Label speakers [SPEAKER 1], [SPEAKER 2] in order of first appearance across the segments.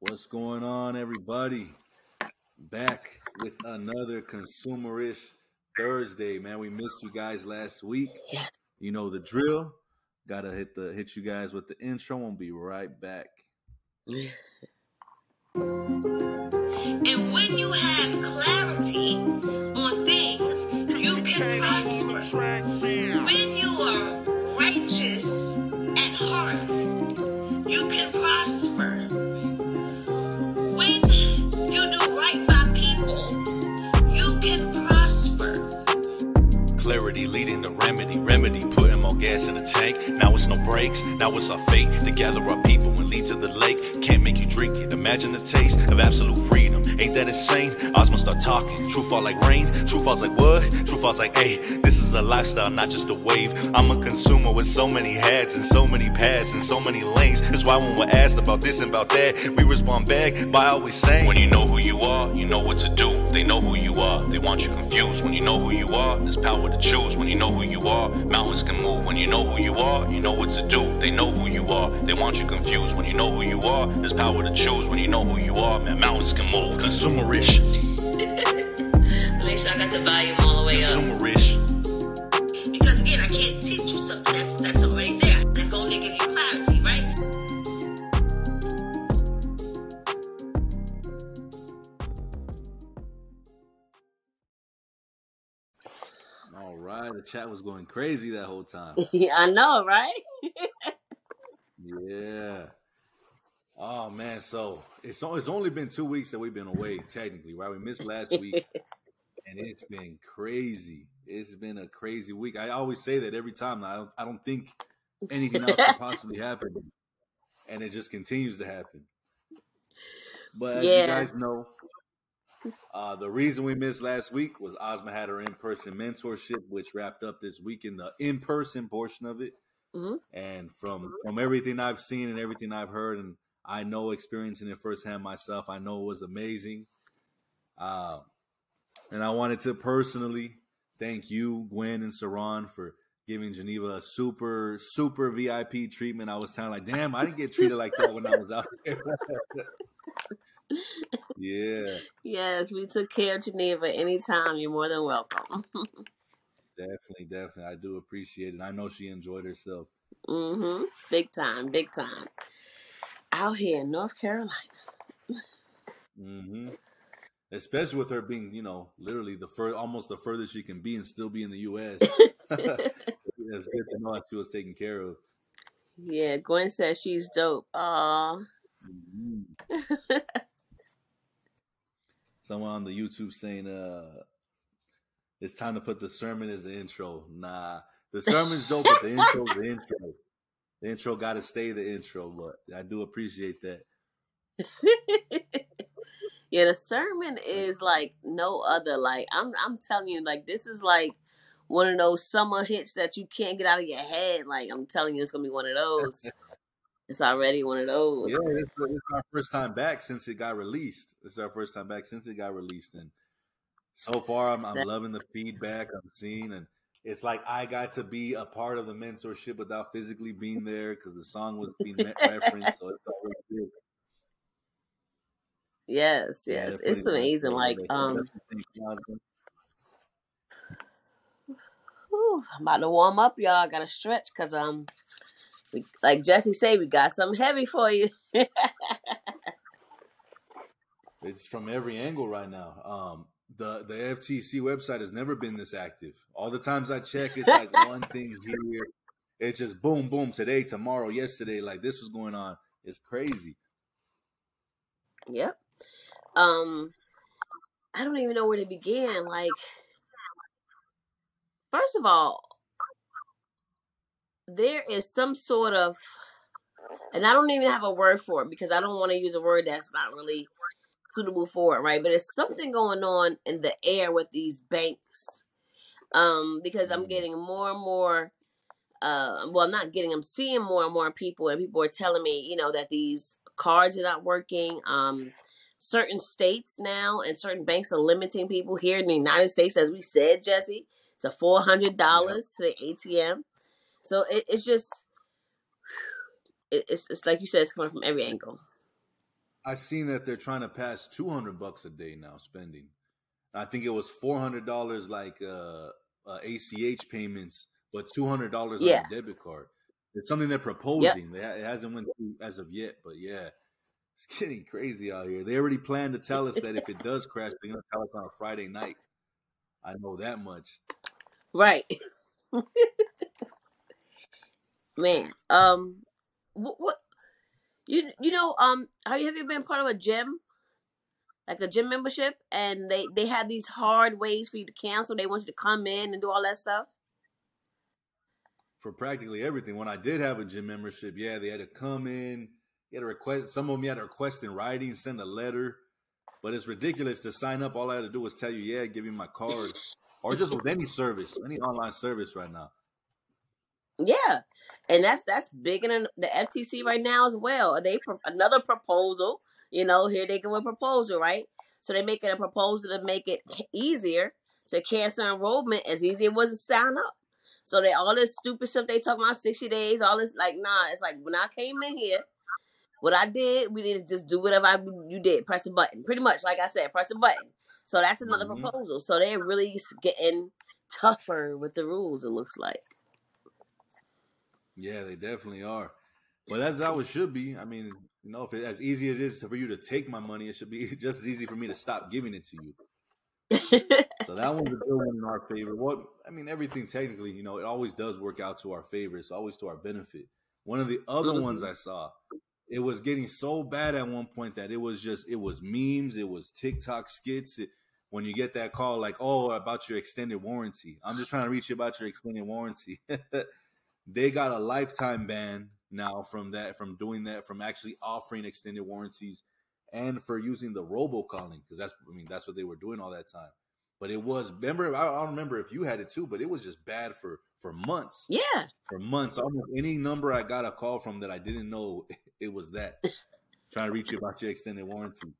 [SPEAKER 1] What's going on, everybody? Back with another consumerish Thursday, man. We missed you guys last week.
[SPEAKER 2] Yes.
[SPEAKER 1] You know the drill. Gotta hit the hit you guys with the intro. We'll be right back.
[SPEAKER 3] And when you have clarity on things, you can prosper.
[SPEAKER 4] Now it's no breaks, now it's our fate to gather our people and lead to the lake. Can't make you drink it. Imagine the taste of absolute freedom. Ain't that insane? Asma start talking. Truth fall like rain. Truth falls like what? Truth falls like, hey, this is a lifestyle, not just a wave. I'm a consumer with so many hats and so many paths and so many lanes. That's why when we're asked about this and about that, we respond back by always saying, When you know who you are, you know what to do. They know who you are. They want you confused. When you know who you are, there's power to choose. When you know who you are, mountains can move. When you know who you are, you know what to do. They know who you are. They want you confused. When you know who you are, there's power to choose. When you know who you are, man, mountains can move. Consumerish,
[SPEAKER 3] Make sure I got the volume all the way up.
[SPEAKER 4] consumerish.
[SPEAKER 3] Because again, I can't teach you something that's that's already there. I can only give you clarity, right?
[SPEAKER 1] All right, the chat was going crazy that whole time.
[SPEAKER 2] I know, right?
[SPEAKER 1] Yeah. Oh man, so it's it's only been two weeks that we've been away technically, right? We missed last week, and it's been crazy. It's been a crazy week. I always say that every time. I don't I don't think anything else could possibly happen, and it just continues to happen. But as you guys know, uh, the reason we missed last week was Asma had her in person mentorship, which wrapped up this week in the in person portion of it.
[SPEAKER 2] Mhm.
[SPEAKER 1] And from from everything I've seen and everything I've heard, and I know experiencing it firsthand myself, I know it was amazing. Uh, and I wanted to personally thank you, Gwen and Saran, for giving Geneva a super super VIP treatment. I was kind of like, damn, I didn't get treated like that when I was out there. yeah.
[SPEAKER 2] Yes, we took care of Geneva anytime. You're more than welcome.
[SPEAKER 1] Definitely, definitely. I do appreciate it. I know she enjoyed herself.
[SPEAKER 2] Mm-hmm. Big time, big time. Out here in North Carolina.
[SPEAKER 1] hmm Especially with her being, you know, literally the fur almost the furthest she can be and still be in the U.S. it's good to know that she was taken care of.
[SPEAKER 2] yeah, Gwen says she's dope.
[SPEAKER 1] Someone on the YouTube saying, uh, it's time to put the sermon as the intro. Nah, the sermon's dope, but the intro's the intro. The intro got to stay the intro, but I do appreciate that.
[SPEAKER 2] yeah, the sermon is like no other. Like I'm I'm telling you, like this is like one of those summer hits that you can't get out of your head. Like I'm telling you, it's gonna be one of those. It's already one of those.
[SPEAKER 1] Yeah, it's, it's our first time back since it got released. It's our first time back since it got released, and so far I'm, I'm loving the feedback I'm seeing, and it's like I got to be a part of the mentorship without physically being there because the song was being referenced. So good.
[SPEAKER 2] Yes,
[SPEAKER 1] Yeah,
[SPEAKER 2] yes,
[SPEAKER 1] they're
[SPEAKER 2] it's amazing. Like um,
[SPEAKER 1] definitely thank you, Asma.
[SPEAKER 2] whew, I'm about to warm up, y'all. I gotta stretch because um, we, like Jesse said, we got something heavy for you.
[SPEAKER 1] It's from every angle right now. Um, the the FTC website has never been this active. All the times I check, it's like one thing here. It's just boom, boom. Today, tomorrow, yesterday. Like this was going on. It's crazy.
[SPEAKER 2] Yep. Um, I don't even know where to begin. Like, first of all, there is some sort of, and I don't even have a word for it because I don't want to use a word that's not really suitable for it, right? But it's something going on in the air with these banks. Um, because I'm
[SPEAKER 1] Mm.
[SPEAKER 2] getting more and more uh well I'm not getting I'm seeing more and more people and people are telling me, you know, that these cards are not working. Um certain states now and certain banks are limiting people here in the United States, as we said, Jesse, to four hundred dollars to the ATM. So it, it's just it, it's it's like you said, it's coming from every angle.
[SPEAKER 1] I seen that they're trying to pass two hundred bucks a day now spending. I think it was four hundred dollars like uh, uh, ACH payments, but two hundred dollars
[SPEAKER 2] Yeah.
[SPEAKER 1] on a debit card. It's something they're proposing. They, it hasn't went through as of yet, but yeah, it's getting crazy out here. They already planned to tell us that if it does crash, they're gonna tell us on a Friday night. I know that much.
[SPEAKER 2] Right. Man, um, what, what you you know um have you been part of a gym like a gym membership and they they have these hard ways for you to cancel. They want you to come in and do all that stuff.
[SPEAKER 1] for practically everything. When I did have a gym membership, yeah, they had to come in, you had to request. Some of them you had to request in writing, send a letter. But it's ridiculous to sign up. All I had to do was tell you, yeah, give me my card, or just with any service, any online service right now.
[SPEAKER 2] Yeah, and that's that's big in the FTC right now as well. They pro- another proposal. You know, here they go with proposal, right? So they making a proposal to make it easier to cancel enrollment as easy as it was to sign up. So they all this stupid stuff they talking about sixty days, all this like nah. It's like when I came in here, what I did, we did just do whatever I, you did, press the button, pretty much. Like I said, press the button. So that's another
[SPEAKER 1] Mhm.
[SPEAKER 2] proposal. So they're really getting tougher with the rules. It looks like.
[SPEAKER 1] Yeah, they definitely are. But that's how it should be. I mean, you know, if it as easy as it is for you to take my money, it should be just as easy for me to stop giving it to you. So that one's a good one in our favor. What I mean, everything technically, you know, it always does work out to our favor. It's always to our benefit. One of the other
[SPEAKER 2] Mhm.
[SPEAKER 1] ones I saw, it was getting so bad at one point that it was just it was memes, it was TikTok skits. It, when you get that call, like, oh, about your extended warranty, I'm just trying to reach you about your extended warranty. they got a lifetime ban now from that, from doing that, from actually offering extended warranties, and for using the robocalling because that's, I mean, that's what they were doing all that time. But it was remember I don't remember if you had it too, but it was just bad for for months.
[SPEAKER 2] yeah.
[SPEAKER 1] For months, almost any number I got a call from that I didn't know it was that trying to reach you about your extended warranty.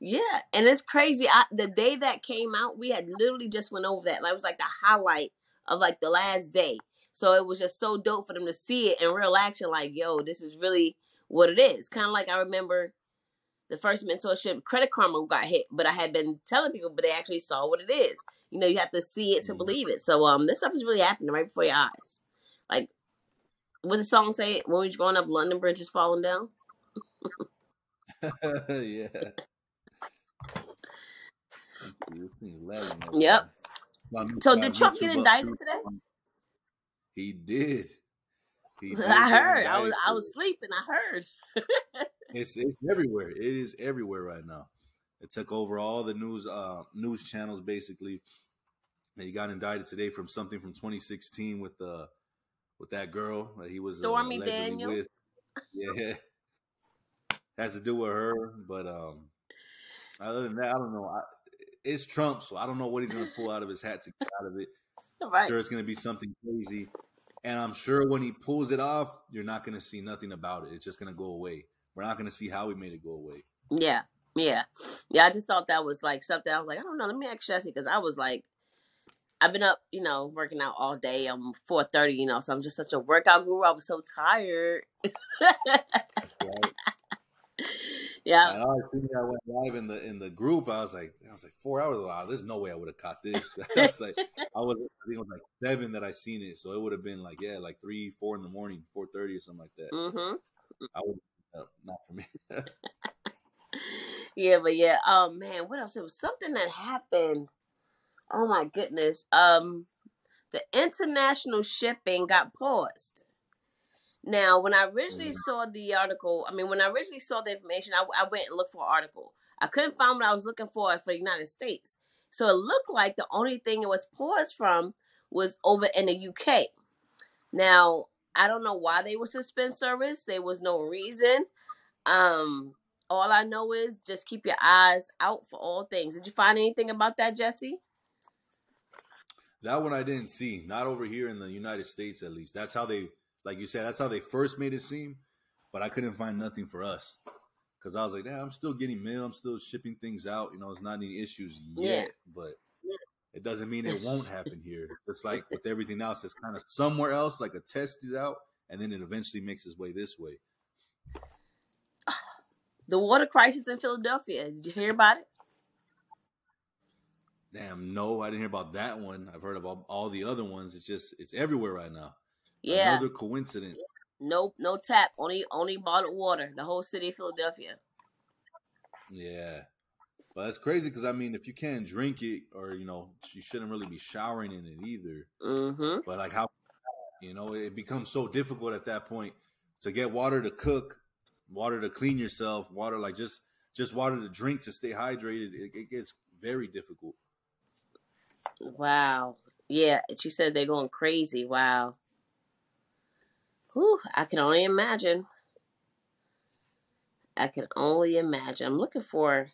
[SPEAKER 2] Yeah, and it's crazy. I, the day that came out, we had literally just went over that. That was like the highlight of like the last day. So it was just so dope for them to see it in real action. Like, yo, this is really what it is. Kind of like I remember the first mentorship credit karma got hit, but I had been telling people, but they actually saw what it is. You know, you have to see it to
[SPEAKER 1] Mhm.
[SPEAKER 2] believe it. So um, this stuff is really happening right before your eyes. Like, what the song say? When we was growing up, London Bridge is falling down.
[SPEAKER 1] yeah. This thing lagging over
[SPEAKER 2] Yep.
[SPEAKER 1] there. My new
[SPEAKER 2] So did Trump get indicted today?
[SPEAKER 1] He did. He did
[SPEAKER 2] I heard. I was. I was sleeping. I heard.
[SPEAKER 1] It's it's everywhere. It is everywhere right now. It took over all the news uh news channels basically. And he got indicted today from something from 2016 with uh with that girl that he was uh,
[SPEAKER 2] Stormy
[SPEAKER 1] allegedly
[SPEAKER 2] Daniels?
[SPEAKER 1] with. Yeah, has to do with her. But um, other than that, I don't know. I, it's Trump, so I don't know what he's going to pull out of his hat to get out of it.
[SPEAKER 2] Right.
[SPEAKER 1] It's going to be something crazy, and I'm sure when he pulls it off, you're not going to see nothing about it. It's just going to go away. We're not going to see how he made it go away.
[SPEAKER 2] Yeah. Yeah. Yeah. I just thought that was like something. I was like, I don't know. Let me ask Jesse because I was like, I've been up, you know, working out all day. I'm 4:30, you know, so I'm just such a workout guru. I was so tired.
[SPEAKER 1] Right?
[SPEAKER 2] yeah.
[SPEAKER 1] And I think I went live in the in the group. I was like, I was like four hours. Wow, there's no way I would have caught this. I was like, I was, I think it was like seven that I seen it, so it would have been like yeah, like three, four in the morning, four thirty or something like that.
[SPEAKER 2] Mm-hmm.
[SPEAKER 1] I would, uh, not for me.
[SPEAKER 2] Yeah, but yeah. Oh man, what else? It was something that happened. Oh my goodness. Um, the international shipping got paused. Now, when I originally
[SPEAKER 1] Mhm.
[SPEAKER 2] saw the article, I mean, when I originally saw the information, I, I went and looked for an article. I couldn't find what I was looking for for the United States. So it looked like the only thing it was paused from was over in the UK. Now, I don't know why they would suspend service. There was no reason. Um, all I know is just keep your eyes out for all things. Did you find anything about that, Jesse?
[SPEAKER 1] that one I didn't see. Not over here in the United States, at least. That's how they, like you said, that's how they first made it seem. But I couldn't find nothing for us because I was like, yeah, I'm still getting mail. I'm still shipping things out. You know, it's not any issues
[SPEAKER 2] Yeah.
[SPEAKER 1] yet, but it doesn't mean it won't happen here. It's like with everything else, it's kind of somewhere else, like a test it out, and then it eventually makes its way this way.
[SPEAKER 2] The water crisis in Philadelphia. Did you hear about it?
[SPEAKER 1] Damn, no, I didn't hear about that one. I've heard of all, all the other ones. It's just it's everywhere right now.
[SPEAKER 2] Yeah.
[SPEAKER 1] Another coincidence.
[SPEAKER 2] No no tap. Only only bottled water. The whole city of Philadelphia.
[SPEAKER 1] Yeah. But that's crazy because I mean, if you can't drink it, or you know, you shouldn't really be showering in it either.
[SPEAKER 2] Mm-hmm.
[SPEAKER 1] But like how, you know, it becomes so difficult at that point to get water to cook, water to clean yourself, water like just just water to drink to stay hydrated. It, it gets very difficult.
[SPEAKER 2] Wow. Yeah. She said they're going crazy. Wow. Whew, I can only imagine. I can only imagine. I'm looking for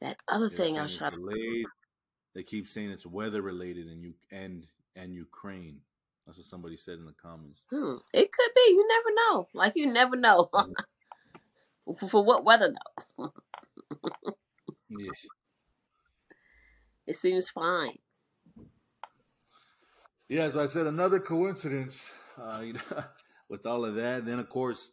[SPEAKER 2] that other
[SPEAKER 1] They're
[SPEAKER 2] thing I was trying to.
[SPEAKER 1] delayed. They keep saying it's weather related and you and and Ukraine. That's what somebody said in the comments.
[SPEAKER 2] Hmm, it could be. You never know. Like you never know. For what weather though?
[SPEAKER 1] Yeah.
[SPEAKER 2] It seems fine.
[SPEAKER 1] Yeah, so I said another coincidence. Uh, you know, with all of that, then of course,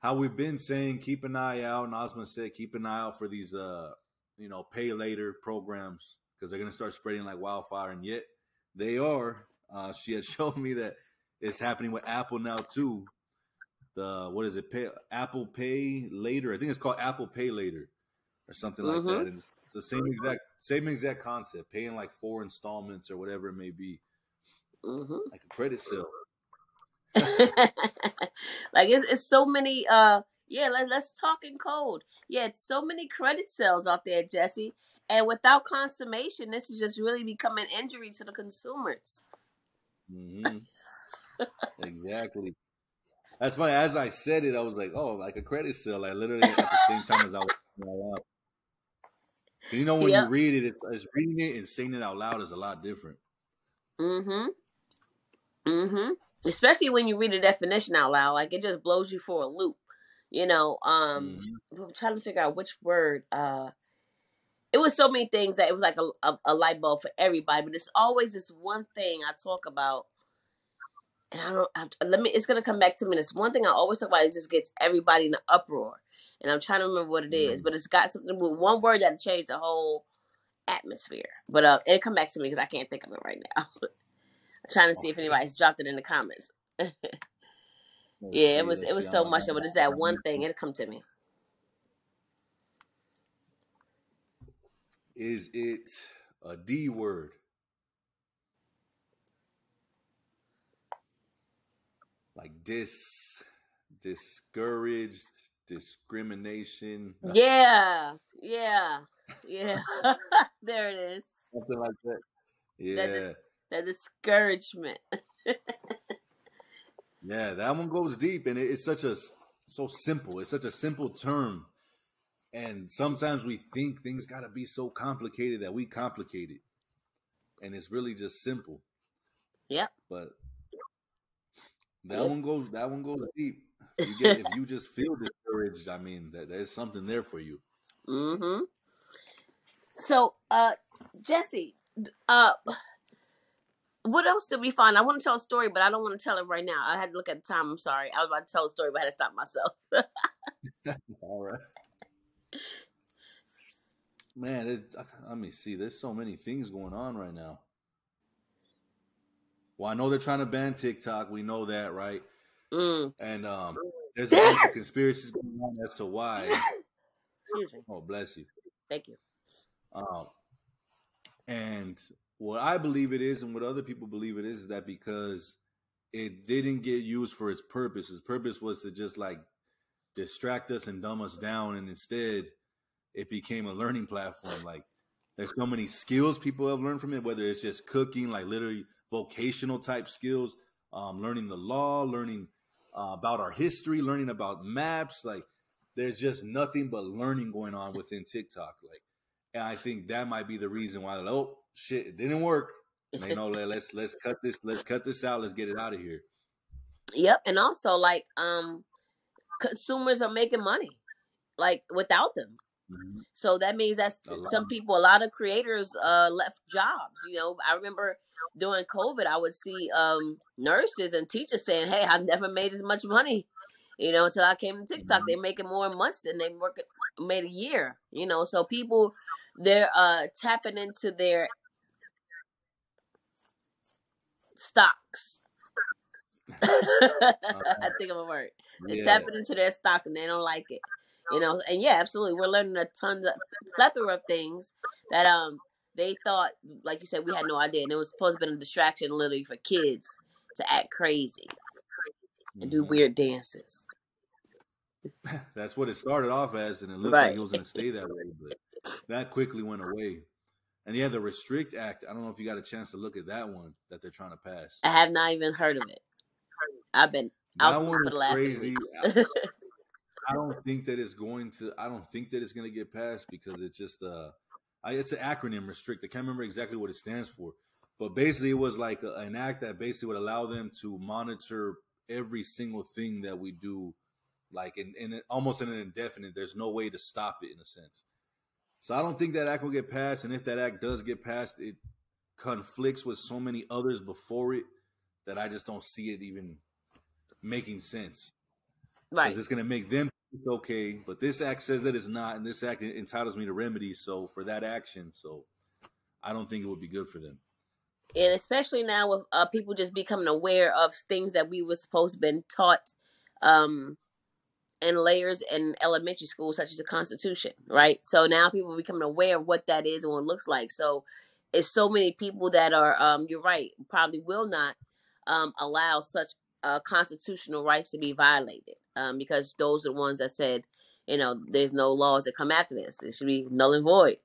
[SPEAKER 1] how we've been saying, keep an eye out. And Asma said, keep an eye out for these, uh, you know, pay later programs because they're gonna start spreading like wildfire, and yet they are. Uh, she had shown me that it's happening with Apple now too. The what is it? Pay, Apple Pay Later. I think it's called Apple Pay Later or something like
[SPEAKER 2] Mm-hmm.
[SPEAKER 1] that. And it's, it's the same exact same exact concept, paying like four installments or whatever it may be,
[SPEAKER 2] hmm
[SPEAKER 1] like a credit sale.
[SPEAKER 2] like it's, it's so many uh yeah let, let's talk in code yeah it's so many credit sales out there jesse and without consummation this is just really becoming injury to the consumers
[SPEAKER 1] mm-hmm. exactly. That's funny. As I said it, I was like, "Oh, like a credit sale." Like literally at the same time as I was out loud. You know, when
[SPEAKER 2] Yep.
[SPEAKER 1] you read it, it's, it's reading it and saying it out loud is a lot different.
[SPEAKER 2] mm-hmm mm-hmm especially when you read the definition out loud like it just blows you for a loop you know um
[SPEAKER 1] Mhm.
[SPEAKER 2] I'm trying to figure out which word. Uh, it was so many things that it was like a, a, a light bulb for everybody. But it's always this one thing I talk about, and I don't. I, let me. It's gonna come back to me. This one thing I always talk about. It just gets everybody in an uproar, and I'm trying to remember what it is.
[SPEAKER 1] Mhm.
[SPEAKER 2] But it's got something with one word that changed the whole atmosphere. But uh, it'll come back to me because I can't think of it right now. I'm trying to see if anybody's dropped it in the comments. Yeah, it was it was so much.
[SPEAKER 1] I'm-
[SPEAKER 2] But it's that one thing. It'll come to me.
[SPEAKER 1] Is it a D word? Like dis, discouraged, discrimination,
[SPEAKER 2] Yeah, yeah, yeah. there it is.
[SPEAKER 1] something like that.
[SPEAKER 2] That
[SPEAKER 1] Yeah,
[SPEAKER 2] dis- that discouragement.
[SPEAKER 1] yeah, that one goes deep, and it, it's such a so simple. It's such a simple term, and sometimes we think things got to be so complicated that we complicate it, and it's really just simple.
[SPEAKER 2] Yep.
[SPEAKER 1] But that
[SPEAKER 2] Yep.
[SPEAKER 1] one goes that one goes deep. You get, if you just feel discouraged, I mean, that there's something there for you.
[SPEAKER 2] Mm-hmm. So, uh, Jesse, uh, what else did we find? I want to tell a story, but I don't want to tell it right now. I had to look at the time. I'm sorry. I was about to tell a story, but I had to stop myself.
[SPEAKER 1] All right. Man, there's, let me see. There's so many things going on right now. Well, I know they're trying to ban TikTok. We know that, right?
[SPEAKER 2] mm.
[SPEAKER 1] And um, there's a bunch of conspiracies going on as to why.
[SPEAKER 2] Excuse me.
[SPEAKER 1] Oh, bless you.
[SPEAKER 2] Thank you.
[SPEAKER 1] Um, and what I believe it is, and what other people believe it is, is that because it didn't get used for its purpose. Its purpose was to just like distract us and dumb us down, and instead, it became a learning platform. Like there's so many skills people have learned from it, whether it's just cooking, like literally vocational type skills, um, learning the law, learning uh, about our history, learning about maps. Like there's just nothing but learning going on within TikTok. Like, and I think that might be the reason why. Like, oh shit, it didn't work. They know let- let's let's cut this let's cut this out. Let's get it out of here.
[SPEAKER 2] Yep. And also, like, um, consumers are making money, like, without them.
[SPEAKER 1] Mhm.
[SPEAKER 2] So that means that's
[SPEAKER 1] lot.
[SPEAKER 2] some people, a lot of creators uh left jobs. You know, I remember during COVID, I would see um nurses and teachers saying, "Hey, I've never made as much money You know, until I came to TikTok,
[SPEAKER 1] Mhm.
[SPEAKER 2] they're making more months than they work made a year. You know, so people they're uh tapping into their stocks. I think of a word. They're
[SPEAKER 1] Yeah.
[SPEAKER 2] tapping into their stock and they don't like it. You know, and yeah, absolutely. We're learning a tons of plethora of things that um they thought, like you said, we had no idea, and it was supposed to be a distraction, literally, for kids to act crazy and do
[SPEAKER 1] Mhm.
[SPEAKER 2] weird dances.
[SPEAKER 1] That's what it started off as, and it looked like it was going to stay that way, but that quickly went away. And yeah, the Restrict Act. I don't know if you got a chance to look at that one that they're trying to pass.
[SPEAKER 2] I have not even heard of it. I've been out
[SPEAKER 1] That
[SPEAKER 2] for the last
[SPEAKER 1] crazy. I, I don't think that it's going to. I don't think that it's going to get passed because it's just uh, I, it's an acronym. Restrict. I can't remember exactly what it stands for, but basically it was like a, an act that basically would allow them to monitor every single thing that we do, like in, in almost in an indefinite. There's no way to stop it in a sense. So I don't think that act will get passed, and if that act does get passed, it conflicts with so many others before it that I just don't see it even making sense
[SPEAKER 2] right.
[SPEAKER 1] because it's going to make them it's okay. But this act says that it's not, and this act entitles me to remedy. So for that action, so I don't think it would be good for them.
[SPEAKER 2] and especially now with uh, people just becoming aware of things that we were supposed to been taught um, in layers in elementary school, such as the Constitution, right? So now people are becoming aware of what that is and what it looks like. So it's so many people that are, um, you're right, probably will not um, allow such uh, constitutional rights to be violated um, because those are the ones that said, you know, there's no laws that come after this. It should be null and void.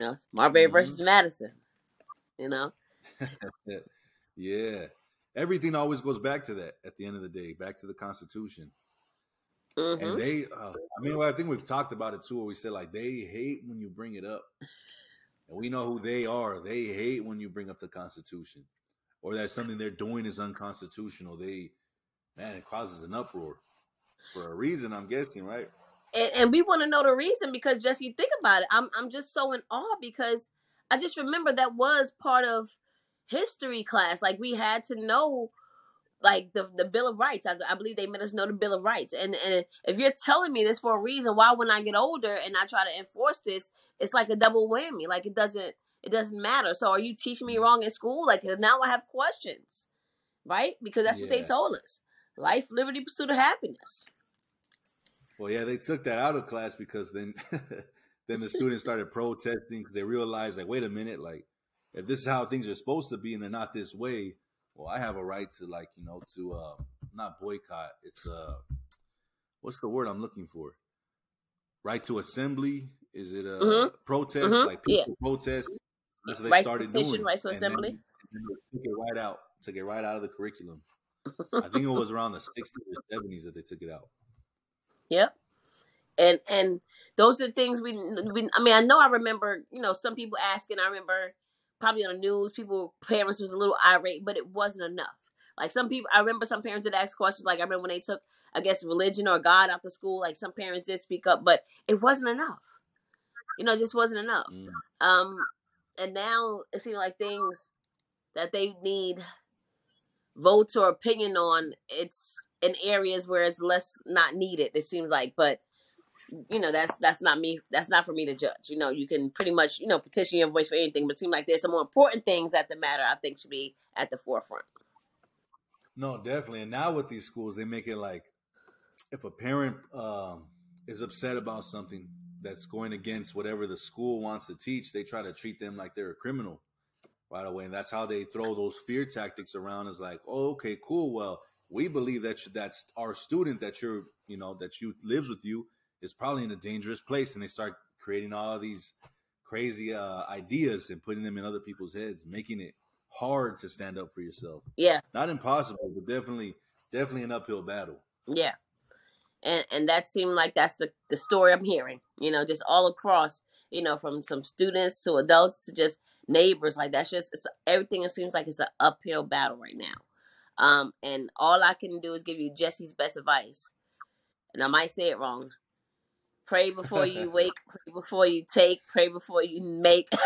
[SPEAKER 2] You know, Marbury
[SPEAKER 1] Mhm.
[SPEAKER 2] versus Madison. You know,
[SPEAKER 1] yeah, everything always goes back to that at the end of the day, back to the Constitution.
[SPEAKER 2] Hmm
[SPEAKER 1] And they, uh, I mean, well, I think we've talked about it too, where we said like they hate when you bring it up, and we know who they are. They hate when you bring up the Constitution, or that something they're doing is unconstitutional. They, man, it causes an uproar for a reason. I'm guessing, right?
[SPEAKER 2] and, and we want to know the reason because Jesse, think about it. I'm I'm just so in awe because I just remember that was part of history class. Like we had to know like the the Bill of Rights. I, I believe they made us know the Bill of Rights. And and if you're telling me this for a reason, why when I get older and I try to enforce this, it's like a double whammy. Like it doesn't it doesn't matter. So are you teaching me wrong in school? Like now I have questions, right? Because that's what they told us: life, liberty, pursuit of happiness.
[SPEAKER 1] Well, yeah, they took that out of class because then, then the students started protesting because they realized, like, wait a minute, like, if this is how things are supposed to be and they're not this way, well, I have a right to, like, you know, to uh, not boycott. It's uh, what's the word I'm looking for? Right to assembly? Is it a
[SPEAKER 2] Mhm.
[SPEAKER 1] protest?
[SPEAKER 2] Mhm.
[SPEAKER 1] Like
[SPEAKER 2] Yeah.
[SPEAKER 1] protest. That's what they started
[SPEAKER 2] petition,
[SPEAKER 1] doing.
[SPEAKER 2] rights to assembly.
[SPEAKER 1] Then, then took it right out. Took it right out of the curriculum. I think it was around the 60s or 70s that they took it out.
[SPEAKER 2] Yep. And and those are the things we, we I mean I know I remember you know some people asking I remember probably on the news people parents was a little irate but it wasn't enough. Like some people I remember some parents did ask questions like I remember when they took I guess religion or God out the school like some parents did speak up but it wasn't enough. You know it just wasn't enough.
[SPEAKER 1] Mm.
[SPEAKER 2] um and now it seems like things that they need votes or opinion on it's in areas where it's less not needed it seems like but you know that's that's not me that's not for me to judge you know you can pretty much you know petition your voice for anything but it seems like there's some more important things that the matter i think should be at the forefront
[SPEAKER 1] No, definitely. And now with these schools, they make it like if a parent um, is upset about something that's going against whatever the school wants to teach, they try to treat them like they're a criminal right away. And that's how they throw those fear tactics around. Is like, oh, okay, cool. Well, we believe that that's our student that you're, you know, that you lives with you is probably in a dangerous place, and they start creating all these crazy uh, ideas and putting them in other people's heads, making it hard to stand up for yourself.
[SPEAKER 2] Yeah.
[SPEAKER 1] Not impossible, but definitely definitely an uphill battle.
[SPEAKER 2] yeah. And and that seemed like that's the the story i'm hearing you know just all across you know from some students to adults to just neighbors. Like that's just it's everything it seems like it's an uphill battle right now. Um and all i can do is give you jesse's best advice. And i might say it wrong pray before you wake pray before you take pray before you make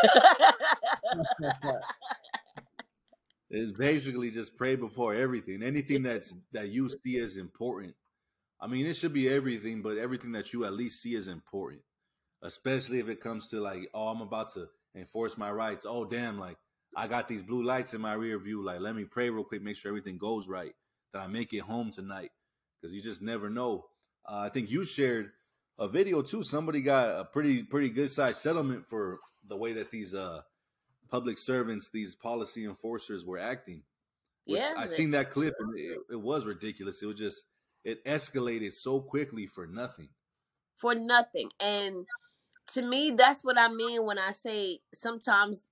[SPEAKER 1] It's basically just pray before everything. Anything that's that you see as important, I mean, it should be everything, but everything that you at least see is important, especially if it comes to like, oh, I'm about to enforce my rights. Oh, damn, like I got these blue lights in my rear view. Like, let me pray real quick, make sure everything goes right, that I make it home tonight, because you just never know. Uh, I think you shared a video too. Somebody got a pretty pretty good sized settlement for the way that these uh public servants, these policy enforcers were acting. Which
[SPEAKER 2] Yeah,
[SPEAKER 1] I seen that clip and it, it was ridiculous. It was just it escalated so quickly for nothing.
[SPEAKER 2] for nothing. And to me, that's what I mean when I say sometimes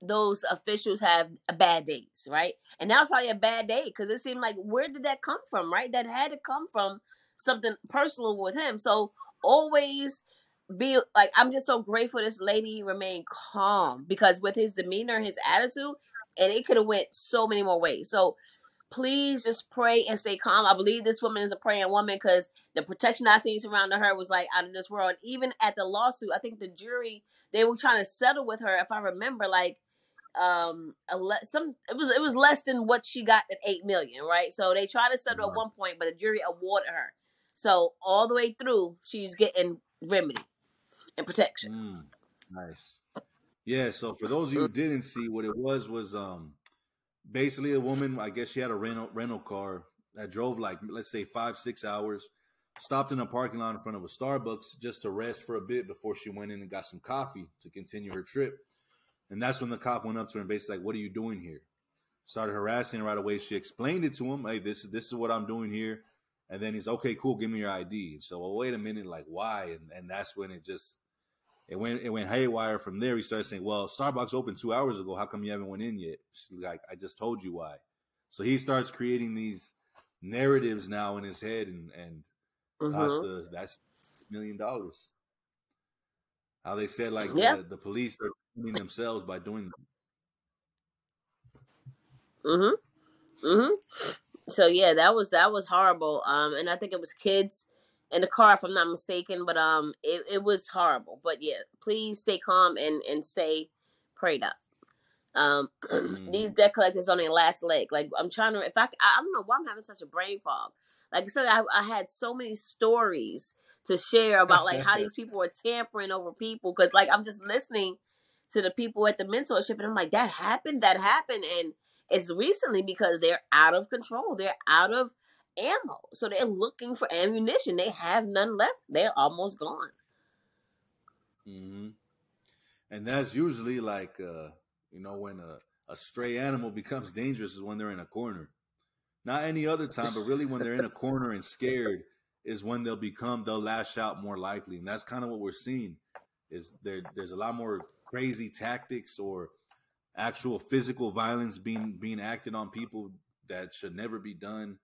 [SPEAKER 2] those officials have a bad days, right? And that was probably a bad day because it seemed like where did that come from, right? That had to come from something personal with him. So always be like, I'm just so grateful this lady remained calm because with his demeanor, and his attitude, and it could have went so many more ways. So please just pray and stay calm. I believe this woman is a praying woman because the protection I seen surrounding her was like out of this world. And even at the lawsuit, I think the jury they were trying to settle with her. If I remember, like um a le- some it was it was less than what she got at eight million, right? So they tried to settle at one point, but the jury awarded her. So all the way through, she's getting remedy and protection.
[SPEAKER 1] Mm, nice. Yeah, so for those of you who didn't see what it was was um basically a woman, I guess she had a rental rental car that drove like let's say 5 6 hours, stopped in a parking lot in front of a Starbucks just to rest for a bit before she went in and got some coffee to continue her trip. And that's when the cop went up to her and basically like, "What are you doing here?" Started harassing her right away. She explained it to him, "Hey, this is this is what I'm doing here." And then he's okay, cool. Give me your ID. So, well, wait a minute, like why? And and that's when it just it went it went haywire from there. He started saying, "Well, Starbucks opened two hours ago. How come you haven't went in yet?" She's like, "I just told you why." So he starts creating these narratives now in his head, and and cost
[SPEAKER 2] Mhm.
[SPEAKER 1] us that's a million dollars. How they said like
[SPEAKER 2] Yeah.
[SPEAKER 1] the, the police are defending themselves by doing that.
[SPEAKER 2] Mhm. Mhm. So yeah, that was that was horrible. Um, and I think it was kids in the car, if I'm not mistaken. But um, it, it was horrible. But yeah, please stay calm and and stay prayed up. Um, these
[SPEAKER 1] Mhm.
[SPEAKER 2] debt collectors on their last leg. Like I'm trying to, if i i don't know why I'm having such a brain fog. Like I said, I, I had so many stories to share about like how these people are tampering over people. Because like I'm just listening to the people at the mentorship, and I'm like, that happened, that happened, and it's recently because they're out of control. They're out of ammo, so they're looking for ammunition. They have none left. They're almost gone.
[SPEAKER 1] hmm And that's usually like, uh, you know, when a, a stray animal becomes dangerous is when they're in a corner. Not any other time, but really when they're in a corner and scared is when they'll become, they'll lash out more likely. And that's kind of what we're seeing is there, there's a lot more crazy tactics or actual physical violence being, being acted on people that should never be done.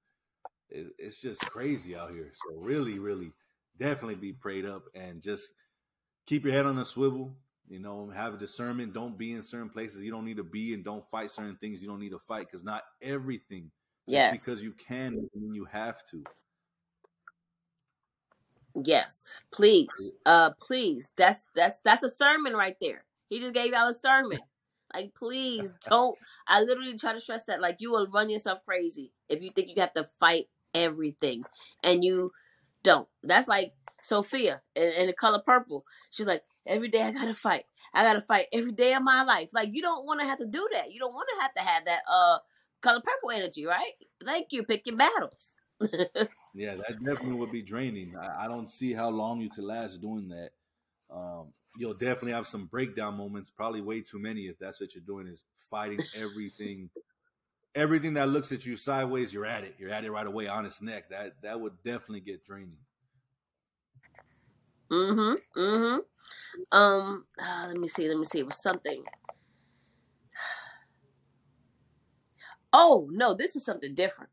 [SPEAKER 1] It, it's just crazy out here. So really, really definitely be prayed up and just keep your head on a swivel. You know, have discernment. Don't be in certain places you don't need to be, and don't fight certain things you don't need to fight. Because not everything, just
[SPEAKER 2] Yes.
[SPEAKER 1] because you can, you have to.
[SPEAKER 2] Yes, please, uh, please. That's that's that's a sermon right there. He just gave y'all a sermon. Like, please don't. I literally try to stress that. Like, you will run yourself crazy if you think you have to fight everything, and you don't. That's like Sophia in, in the color purple. She's like, every day I gotta fight. I gotta fight every day of my life. Like, you don't want to have to do that. You don't want to have to have that uh color purple energy, right? Thank you. Pick your battles.
[SPEAKER 1] Yeah, that definitely would be draining. I, I don't see how long you could last doing that. Um, you'll definitely have some breakdown moments, probably way too many if that's what you're doing is fighting everything. Everything that looks at you sideways, you're at it. You're at it right away, on its neck. That that would definitely get draining.
[SPEAKER 2] Mm-hmm. Mm-hmm. Um, ah, let me see, let me see. It was something. Oh no, this is something different.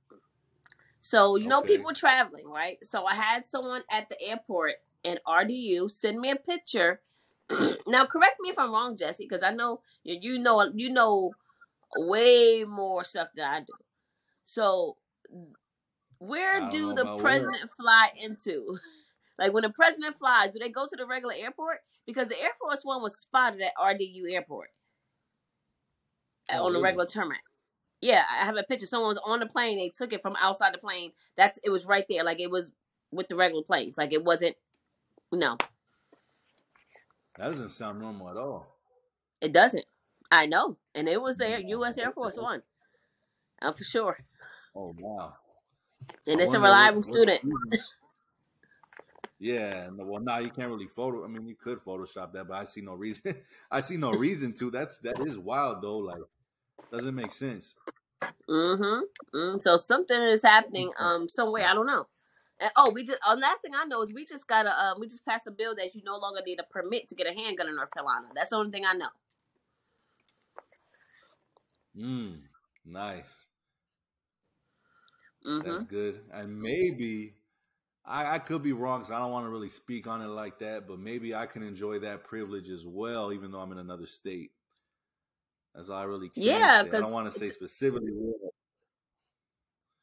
[SPEAKER 2] So you know, people traveling, right? So I had someone at the airport in RDU send me a picture. now, correct me if I'm wrong, Jesse, because I know you, you know you know way more stuff than I do. So, where do the
[SPEAKER 1] about where.
[SPEAKER 2] president fly into? Like when the president flies, do they go to the regular airport? Because the Air Force One was spotted at RDU Airport uh,
[SPEAKER 1] Oh,
[SPEAKER 2] on the regular tarmac. Yeah, I have a picture. Someone was on the plane. They took it from outside the plane. That's it was right there. Like it was with the regular planes. Like it wasn't. No,
[SPEAKER 1] That doesn't sound normal at all.
[SPEAKER 2] it doesn't. I know, and it was there. U.S. Air Force One, I'm for sure.
[SPEAKER 1] Oh wow.
[SPEAKER 2] And
[SPEAKER 1] I
[SPEAKER 2] it's a
[SPEAKER 1] what-
[SPEAKER 2] reliable
[SPEAKER 1] what
[SPEAKER 2] student.
[SPEAKER 1] Yeah, well, now you can't really photo. I mean, you could Photoshop that, but I see no reason. I see no reason to. That's that is wild though. Like, doesn't make sense.
[SPEAKER 2] Mm-hmm. Mm, so something is happening um somewhere. I don't know. And, oh, we just. Uh, last thing I know is we just got a. Um, we just passed a bill that you no longer need a permit to get a handgun in North Carolina. That's the only thing I know.
[SPEAKER 1] Mm, nice.
[SPEAKER 2] Mm-hmm.
[SPEAKER 1] That's good. And maybe I, I could be wrong, so I don't want to really speak on it like that. But maybe I can enjoy that privilege as well, even though I'm in another state. That's all I really can.
[SPEAKER 2] Yeah.
[SPEAKER 1] I don't want to say specifically. where-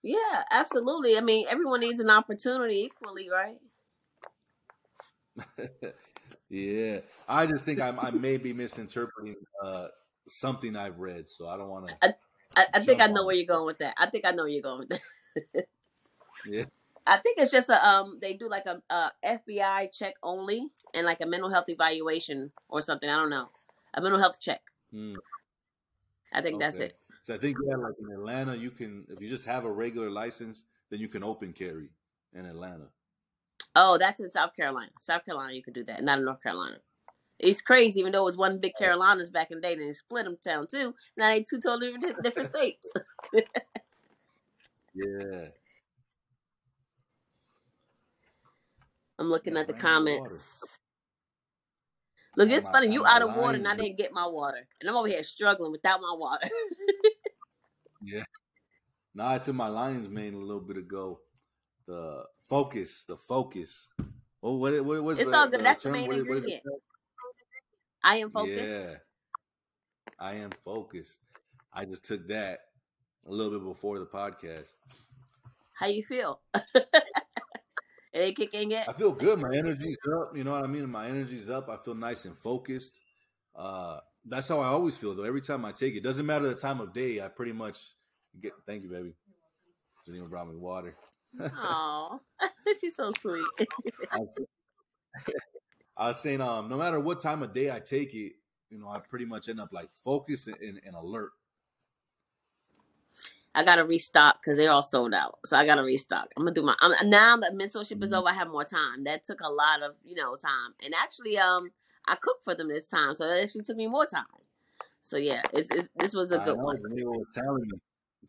[SPEAKER 2] Yeah, absolutely. I mean, everyone needs an opportunity equally, right?
[SPEAKER 1] yeah, I just think I'm, I may be misinterpreting uh, something I've read, so I don't want to.
[SPEAKER 2] I, I think I know where you're going with that. I think I know where you're going with that.
[SPEAKER 1] Yeah.
[SPEAKER 2] I think it's just a um they do like a, a FBI check only and like a mental health evaluation or something. I don't know. A mental health check.
[SPEAKER 1] Hmm,
[SPEAKER 2] I think that's it.
[SPEAKER 1] So I think yeah, like in Atlanta, you can if you just have a regular license, then you can open carry in Atlanta.
[SPEAKER 2] Oh, that's in South Carolina. South Carolina, you can do that, not in North Carolina. It's crazy, even though it was one big oh. Carolinas back in the day, then they split them down too. Now they two totally different different states.
[SPEAKER 1] Yeah.
[SPEAKER 2] I'm looking
[SPEAKER 1] Yeah,
[SPEAKER 2] at the comments. Look,
[SPEAKER 1] Got
[SPEAKER 2] it's funny. You out of water, and I didn't get my water, and I'm over here struggling without my water.
[SPEAKER 1] Yeah. Now I took my Lion's Mane a little bit ago. The focus, the focus. Oh, what it- what was
[SPEAKER 2] It's
[SPEAKER 1] the,
[SPEAKER 2] all good.
[SPEAKER 1] the
[SPEAKER 2] That's the main
[SPEAKER 1] What is- what is it
[SPEAKER 2] ingredient.
[SPEAKER 1] called?
[SPEAKER 2] I am focused.
[SPEAKER 1] Yeah. I am focused. I just took that a little bit before the podcast.
[SPEAKER 2] How you feel? it ain't kicking yet.
[SPEAKER 1] I feel good. My energy's up. You know what I mean? My energy's up. I feel nice and focused. Uh, that's how I always feel though. Every time I take it, doesn't matter the time of day. I pretty much get. Thank you, baby. Janine brought me water.
[SPEAKER 2] Oh, she's so sweet.
[SPEAKER 1] I was, I was saying, um, no matter what time of day I take it, you know, I pretty much end up like focused and, and, and alert.
[SPEAKER 2] I gotta restock because they're all sold out. So I gotta restock. I'm gonna do my. I'm, now that mentorship is
[SPEAKER 1] Mhm.
[SPEAKER 2] over, I have more time. That took a lot of you know time, and actually, um, I cooked for them this time, so that actually took me more time. So yeah, it's, it's this was a
[SPEAKER 1] I
[SPEAKER 2] good
[SPEAKER 1] know.
[SPEAKER 2] one.
[SPEAKER 1] Geneva was telling me.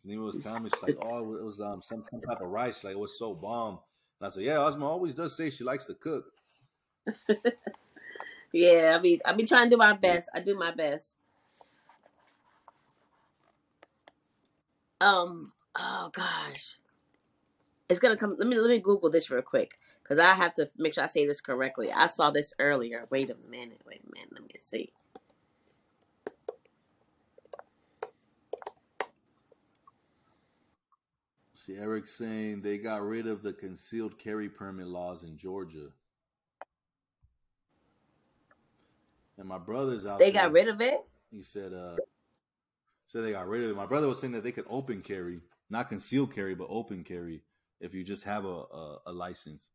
[SPEAKER 1] Geneva was telling me she's like, oh, it was um some some type of rice. She's like it was so bomb. And I said, yeah, Asma always does say she likes to cook.
[SPEAKER 2] Yeah, I mean, I be trying to do my best. I do my best. Um. Oh gosh, it's gonna come. Let me let me Google this real quick because I have to make sure I say this correctly. I saw this earlier. Wait a minute. Wait a minute. Let me see.
[SPEAKER 1] See, Eric saying they got rid of the concealed carry permit laws in Georgia. And my brother's out
[SPEAKER 2] They
[SPEAKER 1] there.
[SPEAKER 2] got rid of it.
[SPEAKER 1] He said, uh, said they got rid of it. My brother was saying that they could open carry, not concealed carry, but open carry if you just have a, a, a license.